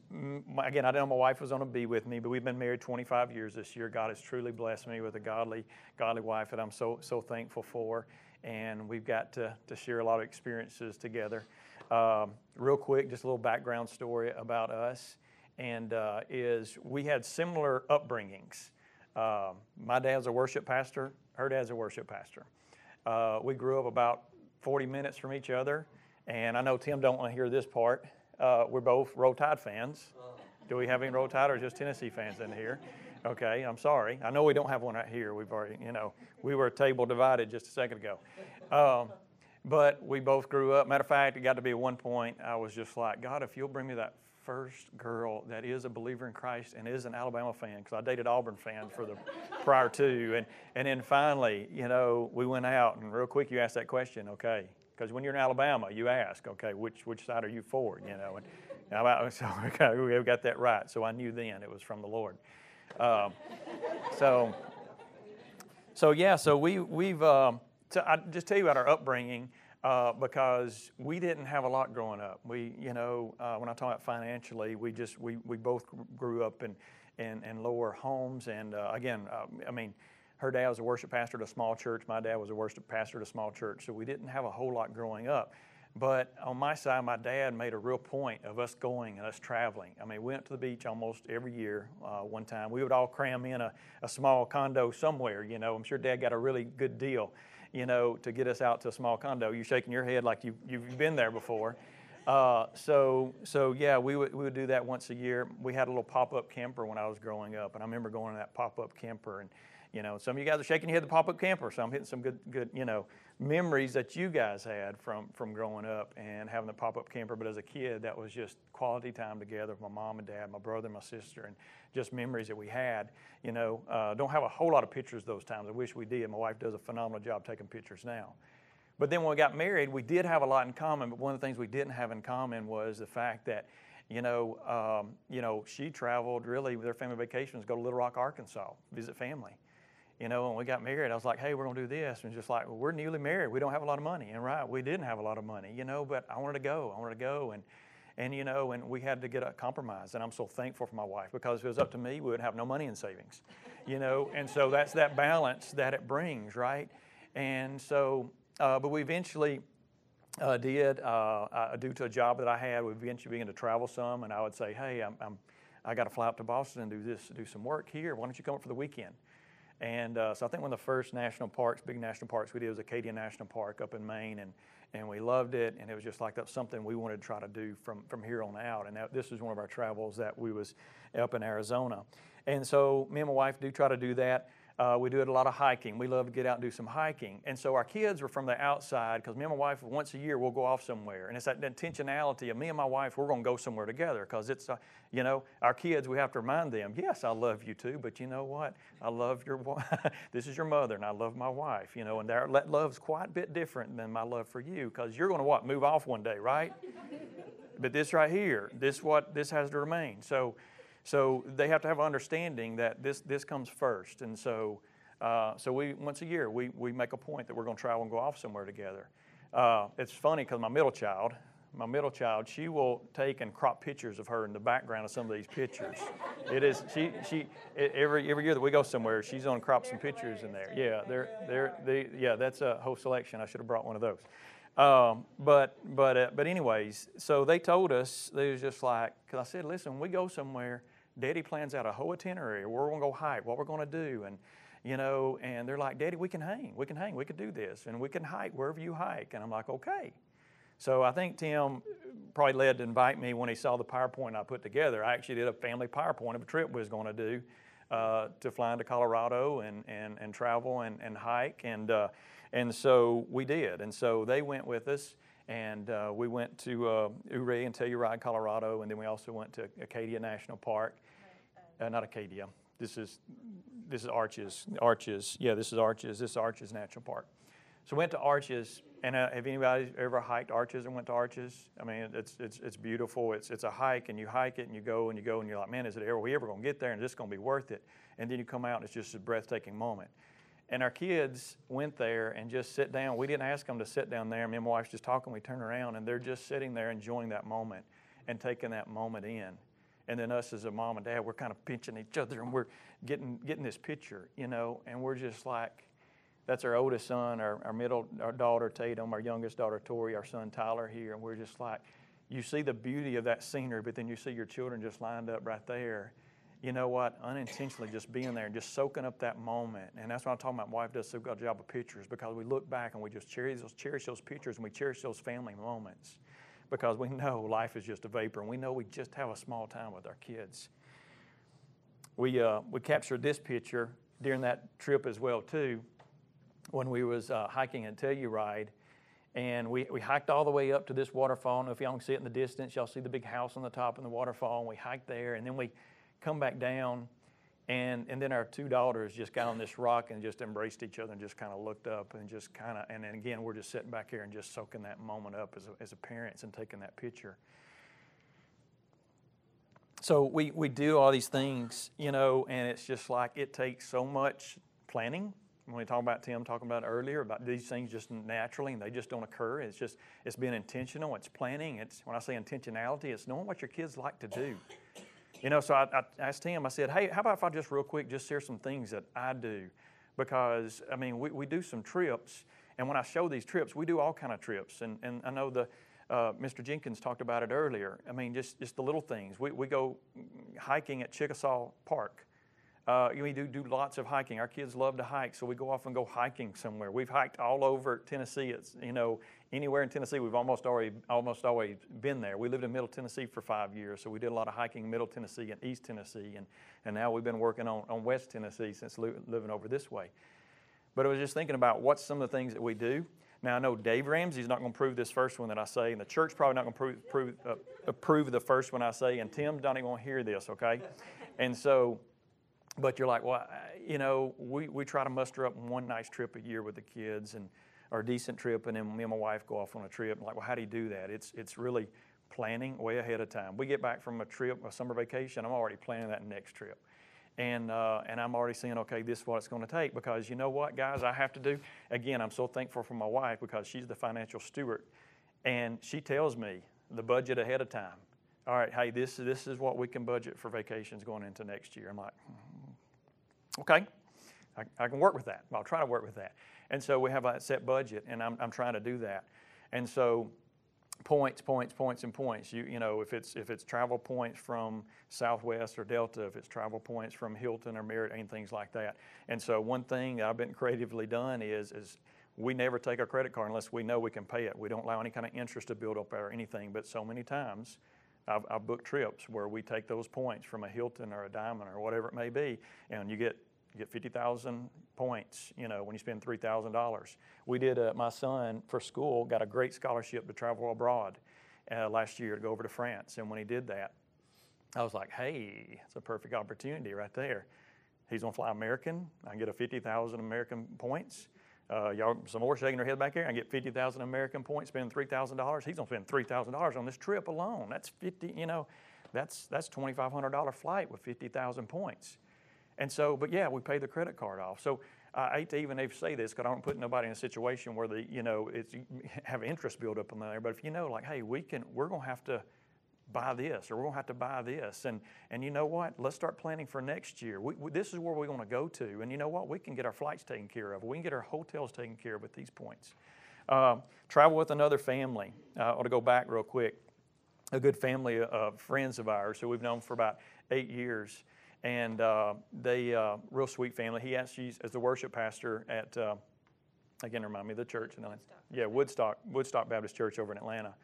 again, I know my wife was going to be with me, but we've been married 25 years this year. God has truly blessed me with a godly, godly wife that I'm so, so thankful for. And we've got to, to share a lot of experiences together. Um, real quick, just a little background story about us. And uh, is we had similar upbringings. Uh, my dad's a worship pastor. Her dad's a worship pastor. Uh, we grew up about 40 minutes from each other. And I know Tim don't want to hear this part. Uh, we're both Roll Tide fans. Do we have any Roll Tide or just Tennessee fans in here? Okay, I'm sorry. I know we don't have one right here. We've already, you know, we were table divided just a second ago. Um, but we both grew up. Matter of fact, it got to be at one point I was just like, God, if you'll bring me that first girl that is a believer in Christ and is an Alabama fan, because I dated Auburn fans for the prior two, and and then finally, you know, we went out and real quick you asked that question, okay, because when you're in Alabama, you ask, okay, which which side are you for? You know, and I was so we got that right. So I knew then it was from the Lord. Um, so so yeah, so we we've um, so I just tell you about our upbringing uh, because we didn't have a lot growing up. We, you know, uh, when I talk about financially, we just we we both grew up in in, in lower homes, and uh, again, uh, I mean. Her dad was a worship pastor at a small church. My dad was a worship pastor at a small church. So we didn't have a whole lot growing up. But on my side, my dad made a real point of us going and us traveling. I mean, we went to the beach almost every year. Uh, one time, we would all cram in a, a small condo somewhere. You know, I'm sure Dad got a really good deal. You know, to get us out to a small condo. You're shaking your head like you, you've been there before. Uh, so, so yeah, we would, we would do that once a year. We had a little pop-up camper when I was growing up, and I remember going to that pop-up camper and you know, some of you guys are shaking your head the pop-up camper, so I'm hitting some good, good, you know, memories that you guys had from from growing up and having the pop-up camper. But as a kid, that was just quality time together with my mom and dad, my brother and my sister, and just memories that we had. You know, uh, don't have a whole lot of pictures those times. I wish we did. My wife does a phenomenal job taking pictures now. But then when we got married, we did have a lot in common. But one of the things we didn't have in common was the fact that you know, um, you know, she traveled really with their family vacations, go to Little Rock, Arkansas, visit family you know, when we got married, I was like, hey, we're going to do this. And just like, well, we're newly married. We don't have a lot of money. And right, we didn't have a lot of money, you know, but I wanted to go. I wanted to go. And, and you know, and we had to get a compromise. And I'm so thankful for my wife because if it was up to me, we would have no money in savings, you know. and so that's that balance that it brings, right? And so, uh, but we eventually uh, did, uh, due to a job that I had, we eventually began to travel some. And I would say, hey, I'm, I'm I got to fly up to Boston and do this, do some work here. Why don't you come up for the weekend? And uh, so I think one of the first national parks, big national parks we did was Acadia National Park up in Maine, and, and we loved it. And it was just like that's something we wanted to try to do from, from here on out. And that, this was one of our travels that we was up in Arizona. And so me and my wife do try to do that. Uh, we do a lot of hiking. We love to get out and do some hiking. And so our kids were from the outside because me and my wife, once a year, we'll go off somewhere. And it's that intentionality of me and my wife, we're going to go somewhere together because it's, uh, you know, our kids, we have to remind them, yes, I love you too, but you know what? I love your this is your mother and I love my wife, you know, and that love's quite a bit different than my love for you because you're going to what? Move off one day, right? but this right here, this what this has to remain. So so they have to have understanding that this, this comes first. And so, uh, so we, once a year, we, we make a point that we're going to travel and go off somewhere together. Uh, it's funny because my middle child, my middle child, she will take and crop pictures of her in the background of some of these pictures. it is she she every every year that we go somewhere, she's on crop some pictures in there. Yeah, they're they're they yeah that's a whole selection. I should have brought one of those. Um, but but uh, but anyways, so they told us they was just like because I said, listen, we go somewhere, Daddy plans out a whole itinerary. Where we're going to go hike, what we're going to do, and you know, and they're like, Daddy, we can hang, we can hang, we can do this, and we can hike wherever you hike. And I'm like, okay. So I think Tim probably led to invite me when he saw the PowerPoint I put together. I actually did a family PowerPoint of a trip we was going to do uh, to fly into Colorado and, and, and travel and, and hike. And, uh, and so we did. And so they went with us. And uh, we went to uh, and Telluride, Colorado, and then we also went to Acadia National Park. Uh, not Acadia. This is this is Arches. Arches. Yeah, this is Arches. This is Arches National Park. So went to Arches, and uh, have anybody ever hiked Arches and went to Arches? I mean, it's it's it's beautiful. It's it's a hike, and you hike it, and you go and you go, and you're like, man, is it ever we ever gonna get there? And is this gonna be worth it? And then you come out, and it's just a breathtaking moment. And our kids went there and just sit down. We didn't ask them to sit down there. Me and my wife's just talking. We turn around and they're just sitting there enjoying that moment and taking that moment in. And then us as a mom and dad, we're kind of pinching each other and we're getting getting this picture, you know, and we're just like, that's our oldest son, our, our middle our daughter Tatum, our youngest daughter Tori, our son Tyler here, and we're just like, you see the beauty of that scenery, but then you see your children just lined up right there you know what, unintentionally just being there and just soaking up that moment. And that's what I'm talking about. My wife does so good job of pictures because we look back and we just cherish those, cherish those pictures and we cherish those family moments because we know life is just a vapor and we know we just have a small time with our kids. We, uh, we captured this picture during that trip as well too when we was uh, hiking at Telluride and we, we hiked all the way up to this waterfall. I if y'all can see it in the distance. Y'all see the big house on the top of the waterfall. And we hiked there, and then we come back down, and, and then our two daughters just got on this rock and just embraced each other and just kind of looked up and just kind of, and then again, we're just sitting back here and just soaking that moment up as a, as a parents and taking that picture. So we, we do all these things, you know, and it's just like it takes so much planning. when we talk about Tim talking about earlier about these things just naturally and they just don't occur. It's just it's being intentional. It's planning. It's when I say intentionality, it's knowing what your kids like to do. You know, so I, I asked him. I said, "Hey, how about if I just real quick just share some things that I do?" Because I mean, we, we do some trips, and when I show these trips, we do all kind of trips. And and I know the uh, Mr. Jenkins talked about it earlier. I mean, just just the little things. We we go hiking at Chickasaw Park. Uh, we do do lots of hiking. Our kids love to hike, so we go off and go hiking somewhere. We've hiked all over Tennessee. It's you know anywhere in Tennessee. We've almost already almost always been there. We lived in Middle Tennessee for five years, so we did a lot of hiking in Middle Tennessee and East Tennessee, and and now we've been working on, on West Tennessee since li- living over this way. But I was just thinking about what's some of the things that we do. Now I know Dave Ramsey's not going to prove this first one that I say, and the church probably not going to prove, prove uh, approve the first one I say, and Tim's not even going to hear this, okay? And so but you're like, well, you know, we, we try to muster up one nice trip a year with the kids and or a decent trip, and then me and my wife go off on a trip. Like, well, how do you do that? It's it's really planning way ahead of time. We get back from a trip, a summer vacation, I'm already planning that next trip. And, uh, and I'm already saying, okay, this is what it's going to take because you know what, guys, I have to do. Again, I'm so thankful for my wife because she's the financial steward. And she tells me the budget ahead of time. All right, hey, this, this is what we can budget for vacations going into next year. I'm like, Okay, I, I, can work with that. I'll try to work with that. And so we have a set budget, and I'm, I'm trying to do that. And so points, points, points, and points. You, you know, if it's if it's travel points from Southwest or Delta, if it's travel points from Hilton or Marriott, and things like that. And so one thing that I've been creatively done is is we never take our credit card unless we know we can pay it. We don't allow any kind of interest to build up or anything. But so many times I've, I've, booked trips where we take those points from a Hilton or a Diamond or whatever it may be, and you get you get 50,000 points, you know, when you spend $3,000. We did, uh, my son for school got a great scholarship to travel abroad uh, last year to go over to France. And when he did that, I was like, hey, it's a perfect opportunity right there. He's to fly American. I can get a 50,000 American points. Uh, y'all, some more shaking their head back there. I get 50,000 American points, spend $3,000. He's going to spend $3,000 on this trip alone. That's 50, you know, that's, that's $2,500 flight with 50,000 points. And so, but yeah, we pay the credit card off. So I hate to even say this because I don't put nobody in a situation where they, you know, it's have interest build up in there. But if you know, like, hey, we can, we're going to have to buy this or we're going to have to buy this. And and you know what? Let's start planning for next year. We, we, this is where we're going to go to. And you know what? We can get our flights taken care of. We can get our hotels taken care of at these points. Uh, travel with another family. Uh, i want to go back real quick. A good family of friends of ours who we've known for about eight years. And uh, they uh, real sweet family. He actually as the worship pastor at uh, again remind me of the church in Woodstock. yeah Woodstock Woodstock Baptist Church over in Atlanta,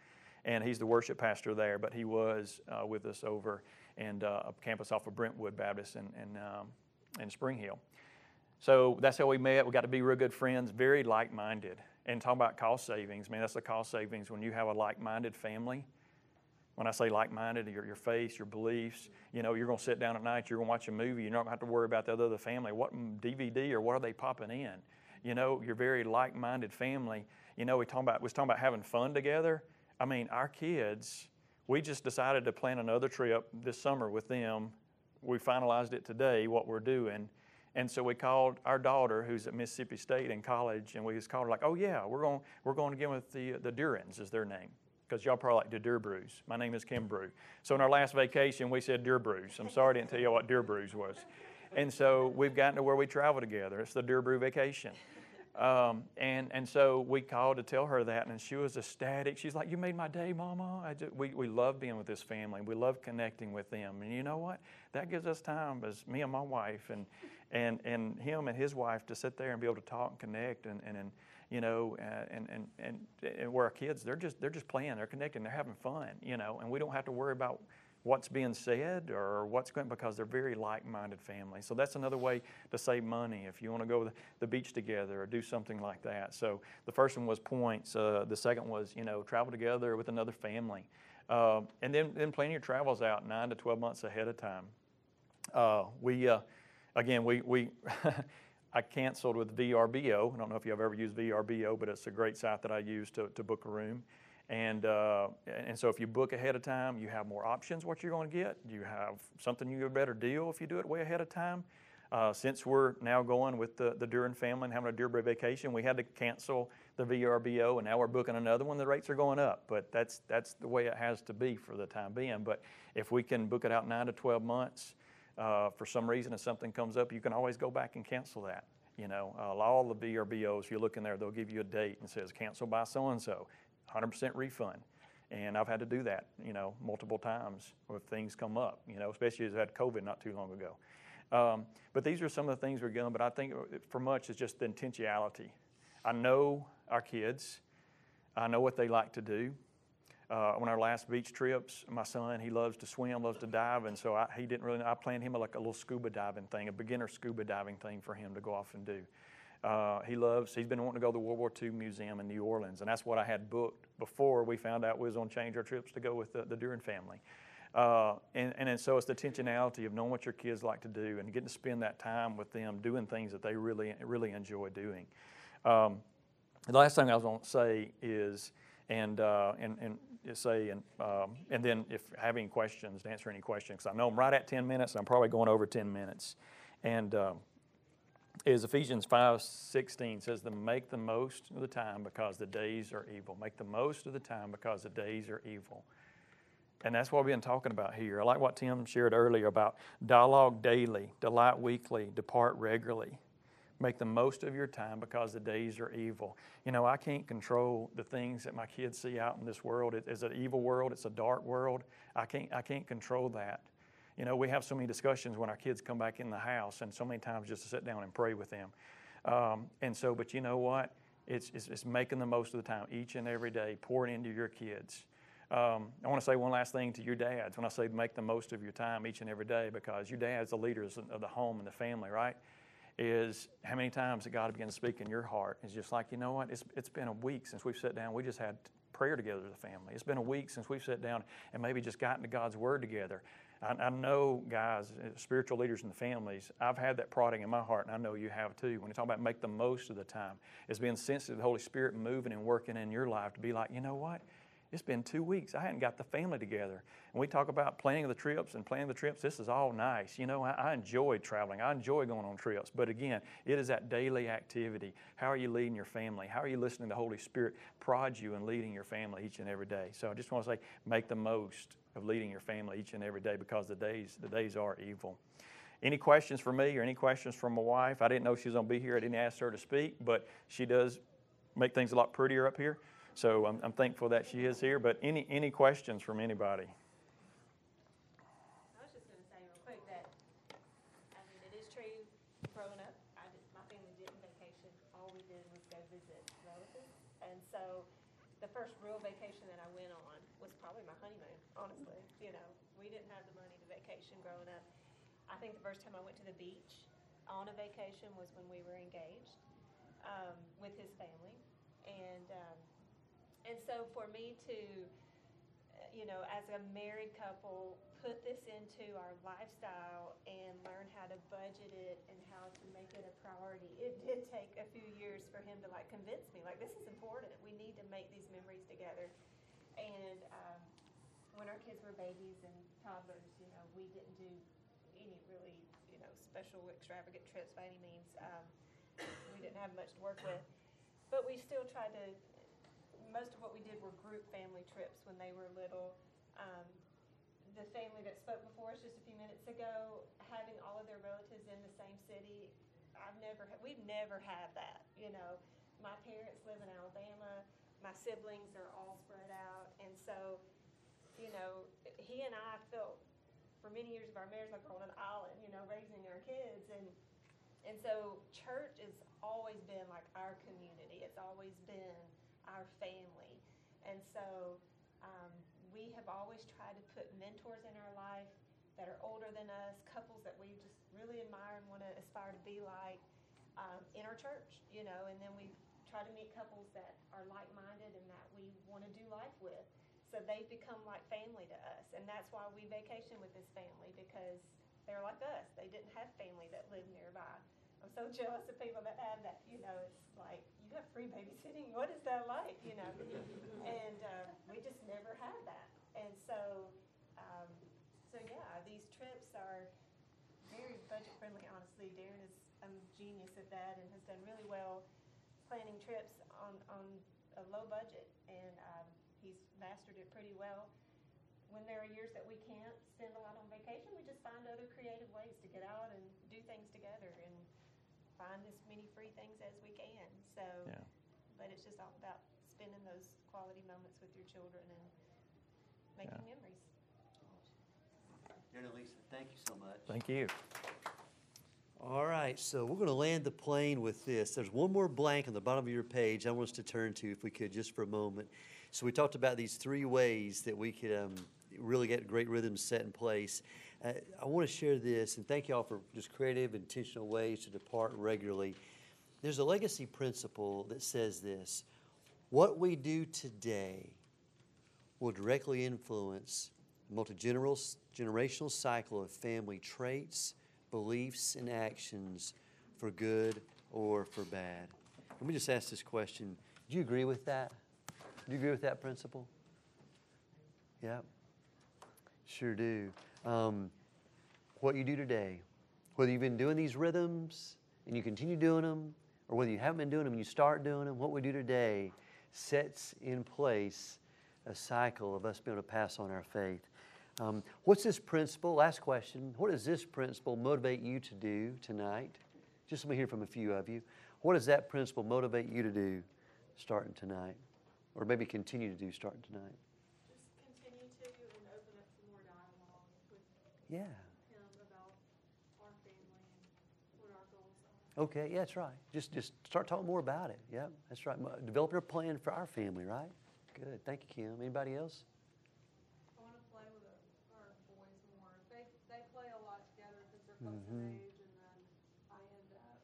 and he's the worship pastor there. But he was uh, with us over and uh, a campus off of Brentwood Baptist in in, um, in Spring Hill. So that's how we met. We got to be real good friends, very like-minded. And talk about cost savings, I mean that's the cost savings when you have a like-minded family when I say like-minded, your, your faith, your beliefs, you know, you're going to sit down at night, you're going to watch a movie, you're not going to have to worry about the other family. What DVD or what are they popping in? You know, you're very like-minded family. You know, we talking about was talking about having fun together. I mean, our kids, we just decided to plan another trip this summer with them. We finalized it today, what we're doing. And so we called our daughter, who's at Mississippi State in college, and we just called her like, "Oh yeah, we're going, we're going again with the the Durans is their name." because y'all probably like the Deer Brews. My name is Kimbrough. So in our last vacation, we said Deer Brews. I'm sorry I didn't tell you what Deer Brews was. And so we've gotten to where we travel together. It's the Deer Brew vacation. Um, and, and so we called to tell her that, and she was ecstatic. She's like, You made my day, Mama. I Just, we, we love being with this family. We love connecting with them. And you know what? That gives us time as me and my wife and, and, and him and his wife to sit there and be able to talk and connect and, and, and you know, uh, and, and, and, and where our kids, they're just, they're just playing, they're connecting, they're having fun, you know, and we don't have to worry about what's being said or what's going because they're very like-minded families. So that's another way to save money if you want to go to the beach together or do something like that. So the first one was points. Uh, the second was you know travel together with another family, uh, and then then plan your travels out nine to twelve months ahead of time. Uh, we uh, again we we. I canceled with VRBO. I don't know if you've ever used VRBO, but it's a great site that I use to, to book a room. And, uh, and so if you book ahead of time, you have more options what you're going to get. You have something you get a better deal if you do it way ahead of time. Uh, since we're now going with the, the Duran family and having a Dearborn vacation, we had to cancel the VRBO, and now we're booking another one. The rates are going up, but that's that's the way it has to be for the time being. But if we can book it out nine to 12 months, uh, for some reason, if something comes up, you can always go back and cancel that. You know, uh, all the VRBOs, you look in there, they'll give you a date and says cancel by so and so, 100% refund. And I've had to do that, you know, multiple times if things come up, you know, especially as I had COVID not too long ago. Um, but these are some of the things we're doing. But I think for much it's just the intentionality. I know our kids. I know what they like to do. Uh, on our last beach trips, my son he loves to swim, loves to dive, and so I, he didn't really. I planned him like a little scuba diving thing, a beginner scuba diving thing for him to go off and do. Uh, he loves. He's been wanting to go to the World War II Museum in New Orleans, and that's what I had booked before we found out we was on change our trips to go with the, the Duran family. Uh, and, and, so it's the intentionality of knowing what your kids like to do and getting to spend that time with them doing things that they really really enjoy doing. Um, the last thing I was going to say is, and uh, and and say, and um, and then if having questions, to answer any questions, I know I'm right at 10 minutes, I'm probably going over 10 minutes, and. Um, is Ephesians 5:16 says to make the most of the time because the days are evil. Make the most of the time because the days are evil. And that's what we've been talking about here. I like what Tim shared earlier about dialogue daily, delight weekly, depart regularly. Make the most of your time because the days are evil. You know, I can't control the things that my kids see out in this world. It is an evil world, it's a dark world. I can't, I can't control that. You know, we have so many discussions when our kids come back in the house, and so many times just to sit down and pray with them. Um, and so, but you know what? It's, it's, it's, making the most of the time each and every day, pouring into your kids. Um, I want to say one last thing to your dads when I say make the most of your time each and every day because your dad's the leaders of the home and the family, right? is how many times that God begins to speak in your heart. It's just like, you know what? It's, it's been a week since we've sat down. We just had prayer together as a family. It's been a week since we've sat down and maybe just gotten to God's Word together. I, I know, guys, uh, spiritual leaders in the families, I've had that prodding in my heart, and I know you have too. When you talk about make the most of the time, it's being sensitive to the Holy Spirit moving and working in your life to be like, you know what? It's been two weeks. I hadn't got the family together. And we talk about planning the trips and planning the trips. This is all nice. You know, I, I enjoy traveling. I enjoy going on trips. But again, it is that daily activity. How are you leading your family? How are you listening to the Holy Spirit prod you in leading your family each and every day? So I just want to say, make the most of leading your family each and every day because the days the days are evil. Any questions for me or any questions from my wife? I didn't know she was going to be here. I didn't ask her to speak, but she does make things a lot prettier up here. So I'm, I'm thankful that she is here. But any, any questions from anybody? I was just gonna say real quick that, I mean, it is true, growing up, I just, my family didn't vacation, all we did was go visit relatives. And so, the first real vacation that I went on was probably my honeymoon, honestly, you know, we didn't have the money to vacation growing up. I think the first time I went to the beach on a vacation was when we were engaged, um, with his family. And, um, and so for me to, you know, as a married couple, put this into our lifestyle and learn how to budget it and how to make it a priority. It did take a few years for him to like convince me, like, this is important. We need to make these memories together. And um, when our kids were babies and toddlers, you know, we didn't do any really, you know, special extravagant trips by any means. Um, we didn't have much to work with. But we still tried to most of what we did were group family trips when they were little. Um, the family that spoke before us just a few minutes ago, having all of their relatives in the same city, I've never, we've never had that. You know, my parents live in Alabama. My siblings are all spread out, and so, you know, he and I felt for many years of our marriage like we're on an island. You know, raising our kids, and and so church has always been like our community. It's always been our family. And so um, we have always tried to put mentors in our life that are older than us, couples that we just really admire and want to aspire to be like um, in our church, you know, and then we try to meet couples that are like-minded and that we want to do life with. So they've become like family to us. And that's why we vacation with this family because they're like us. They didn't have family that lived nearby. I'm so jealous of people that have that. You know, it's like you have free babysitting. What is that like? You know, and uh, we just never had that. And so, um, so yeah, these trips are very budget friendly, honestly. Darin is a genius at that and has done really well planning trips on, on a low budget, mastered it pretty well. When there are years that we can't spend a lot on vacation, we just find other creative ways to get out and do things together and find as many free things as we can. So, Yeah. but it's just all about spending those quality moments with your children and making Yeah. memories. Darin and Lisa, thank you so much. Thank you. All right, so we're going to land the plane with this. There's one more blank on the bottom of your page I want us to turn to, if we could, just for a moment. So we talked about these three ways that we could um, really get great rhythms set in place. Uh, I want to share this, and thank you all for just creative, intentional ways to depart regularly. There's a legacy principle that says this what we do today will directly influence multi-generational cycle of family traits, beliefs, and actions for good or for bad. Let me just ask this question. Do you agree with that? Do you agree with that principle? Yeah. Sure do. Um, what you do today, whether you've been doing these rhythms and you continue doing them, or whether you haven't been doing them and you start doing them, what we do today sets in place a cycle of us being able to pass on our faith. Um, what's this principle? Last question. What does this principle motivate you to do tonight? Just let me hear from a few of you. What does that principle motivate you to do starting tonight? Or maybe continue to do starting tonight? Just continue to and open up for more dialogue with Yeah. him about our family and what our goals are. Okay, yeah, that's right. Just just start talking more about it. Yeah, that's right. Developing a plan for our family, right? Good. Thank you, Kim. Anybody else? I want to play with the- our boys more. They, they play a lot together because they're close mm-hmm. in Mhm. age, and then I end up,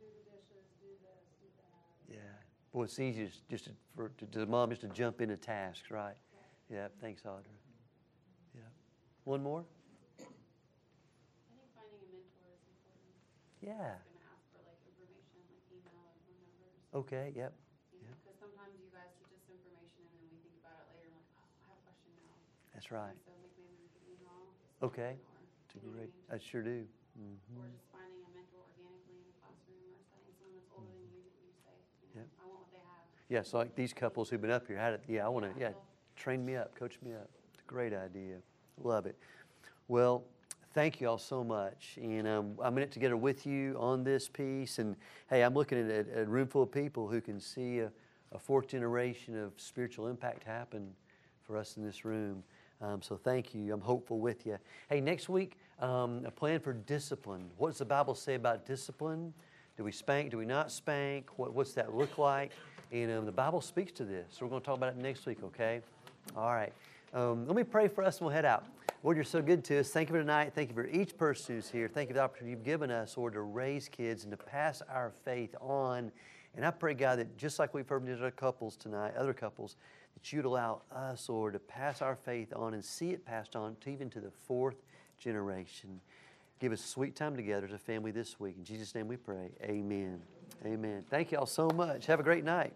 do the dishes, do this, do that. Yeah. Boy, it's easy just, just to, for to, to the mom just to jump into tasks, right? Yeah. Thanks, Audra. Yeah. One more. I think finding a mentor is important. Yeah. I'm gonna ask for like information, like email and phone numbers. Okay. Yep. Because sometimes you guys teach us information and then we think about it later and like, oh, I have a question now. That's right. And so like maybe we could email. Okay. someone or- It's a you I great. mean? I sure do. Or hmm just finding a mentor organically in the classroom or something, someone that's older than you that you say, you know, Yep. I want what they have. Yeah. So like these couples who've been up here had it. Yeah. I want to. Yeah. Train me up. Coach me up. It's a great idea. Love it. Well, thank you all so much. And um, I'm in it together with you on this piece. And hey, I'm looking at a, a room full of people who can see a, a fourth generation of spiritual impact happen for us in this room. Um, so thank you. I'm hopeful with you. Hey, next week, um, a plan for discipline. What does the Bible say about discipline? Do we spank? Do we not spank? What, what's that look like? And um, the Bible speaks to this. So we're going to talk about it next week, okay? All right. Um, let me pray for us and we'll head out. Lord, you're so good to us. Thank you for tonight. Thank you for each person who's here. Thank you for the opportunity you've given us, Lord, to raise kids and to pass our faith on. And I pray, God, that just like we've heard from other couples tonight, other couples, that you'd allow us, Lord, to pass our faith on and see it passed on to even to the fourth generation. Give us sweet time together as a family this week. In Jesus' name we pray. Amen. Amen. Thank you all so much. Have a great night.